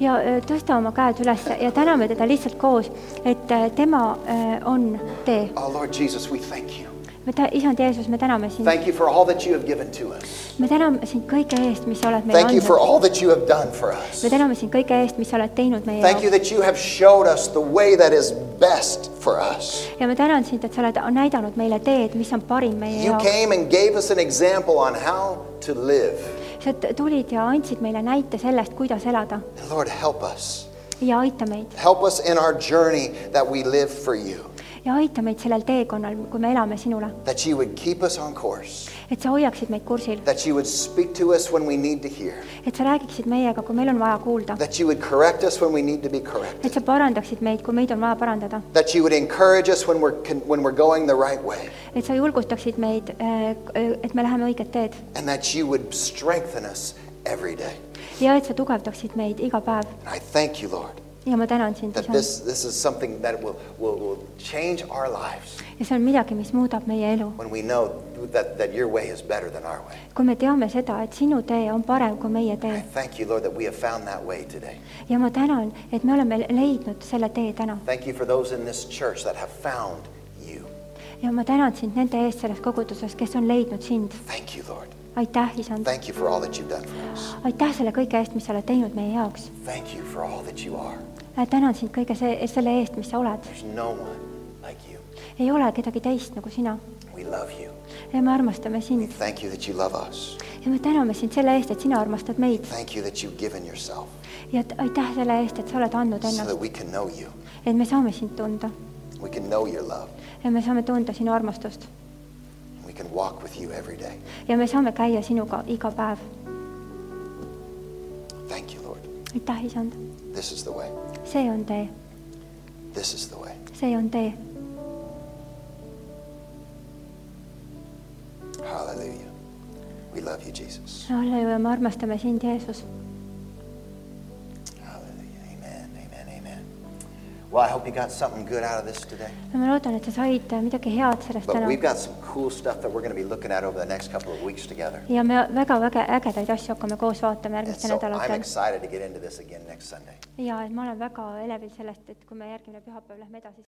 ja öö, tõsta oma käed üles ja täname teda lihtsalt koos, et äh, tema öö, on tee. Oh, Lord Jesus, we thank you. Me tä-, isand Jeesus, me täname sind, Thank you for all that you have given to us. me täname sind kõige eest, mis sa oled meile Thank you for andnud. all that you have done for us. me täname sind kõige eest, mis sa oled teinud meie Thank you jaoks that you have showed us the way that is best for us. ja ma tänan sind, et sa oled näidanud meile teed, mis on parim meie You jaoks. came and gave us an example on how to live. sa t- tulid ja andsid meile näite sellest, kuidas elada And Lord, help us. ja aita meid Help us in our journey that we live for you. Ja aita meid sellel teekonnal, kui me elame sinule, That you would keep us on course. et sa hoiaksid meid kursil, That you would speak to us when we need to hear. et sa räägiksid meiega, kui meil on vaja kuulda, That you would correct us when we need to be et corrected. sa parandaksid meid, kui meid on vaja parandada, That you would encourage us when we're, when we're going the right way. et sa julgustaksid meid äh,, äh, et me läheme õiget teed And that you would strengthen us every day. ja et sa tugevdaksid meid iga päev I thank you, Lord, ja ma tänan sind, that isand. this, this is something that will, will, will change our lives ja see on midagi, mis muudab meie elu. when we know that, that your way is better than our way. kui me teame seda, et sinu tee on parem kui meie I tee thank you, Lord, that we have found that way today. ja ma tänan, et me oleme leidnud selle tee täna Thank you for those in this church that have found you. ja ma tänan sind nende eest selles koguduses, kes on leidnud sind. Thank you, Lord. aitäh, isand, Thank you for all that you've done for us. aitäh selle kõige eest, mis sa oled teinud meie jaoks. Thank you for all that you are. Tänan sind kõige see, selle eest, mis sa oled. No like ei ole kedagi teist nagu sina We love you. ja me armastame sind thank you that you love us. ja me täname sind selle eest, et sina armastad meid Thank you that you've given yourself ja aitäh selle eest, et sa oled andnud so that ennast, we can know you. et me saame sind tunda ja me saame tunda sinu armastust ja me saame käia sinuga iga päev. Thank you, Lord. aitäh, isand, This is the way. See on tee, This is the way. see on tee. Hallelujah. We love you, Jesus. halleluuja, me armastame sind, Jeesus. Well, I hope you got something good out of this today. ja ma loodan, et sa said midagi head sellest But täna we've got some cool stuff that we're going to be looking at over the next couple of weeks together. ja me väga-väga ägedaid asju hakkame koos vaatama And järgmistel so I'm nädalatel. excited to get into this again next Sunday. ja et ma olen väga elevil sellest, et kui me järgmine pühapäev lähme edasi.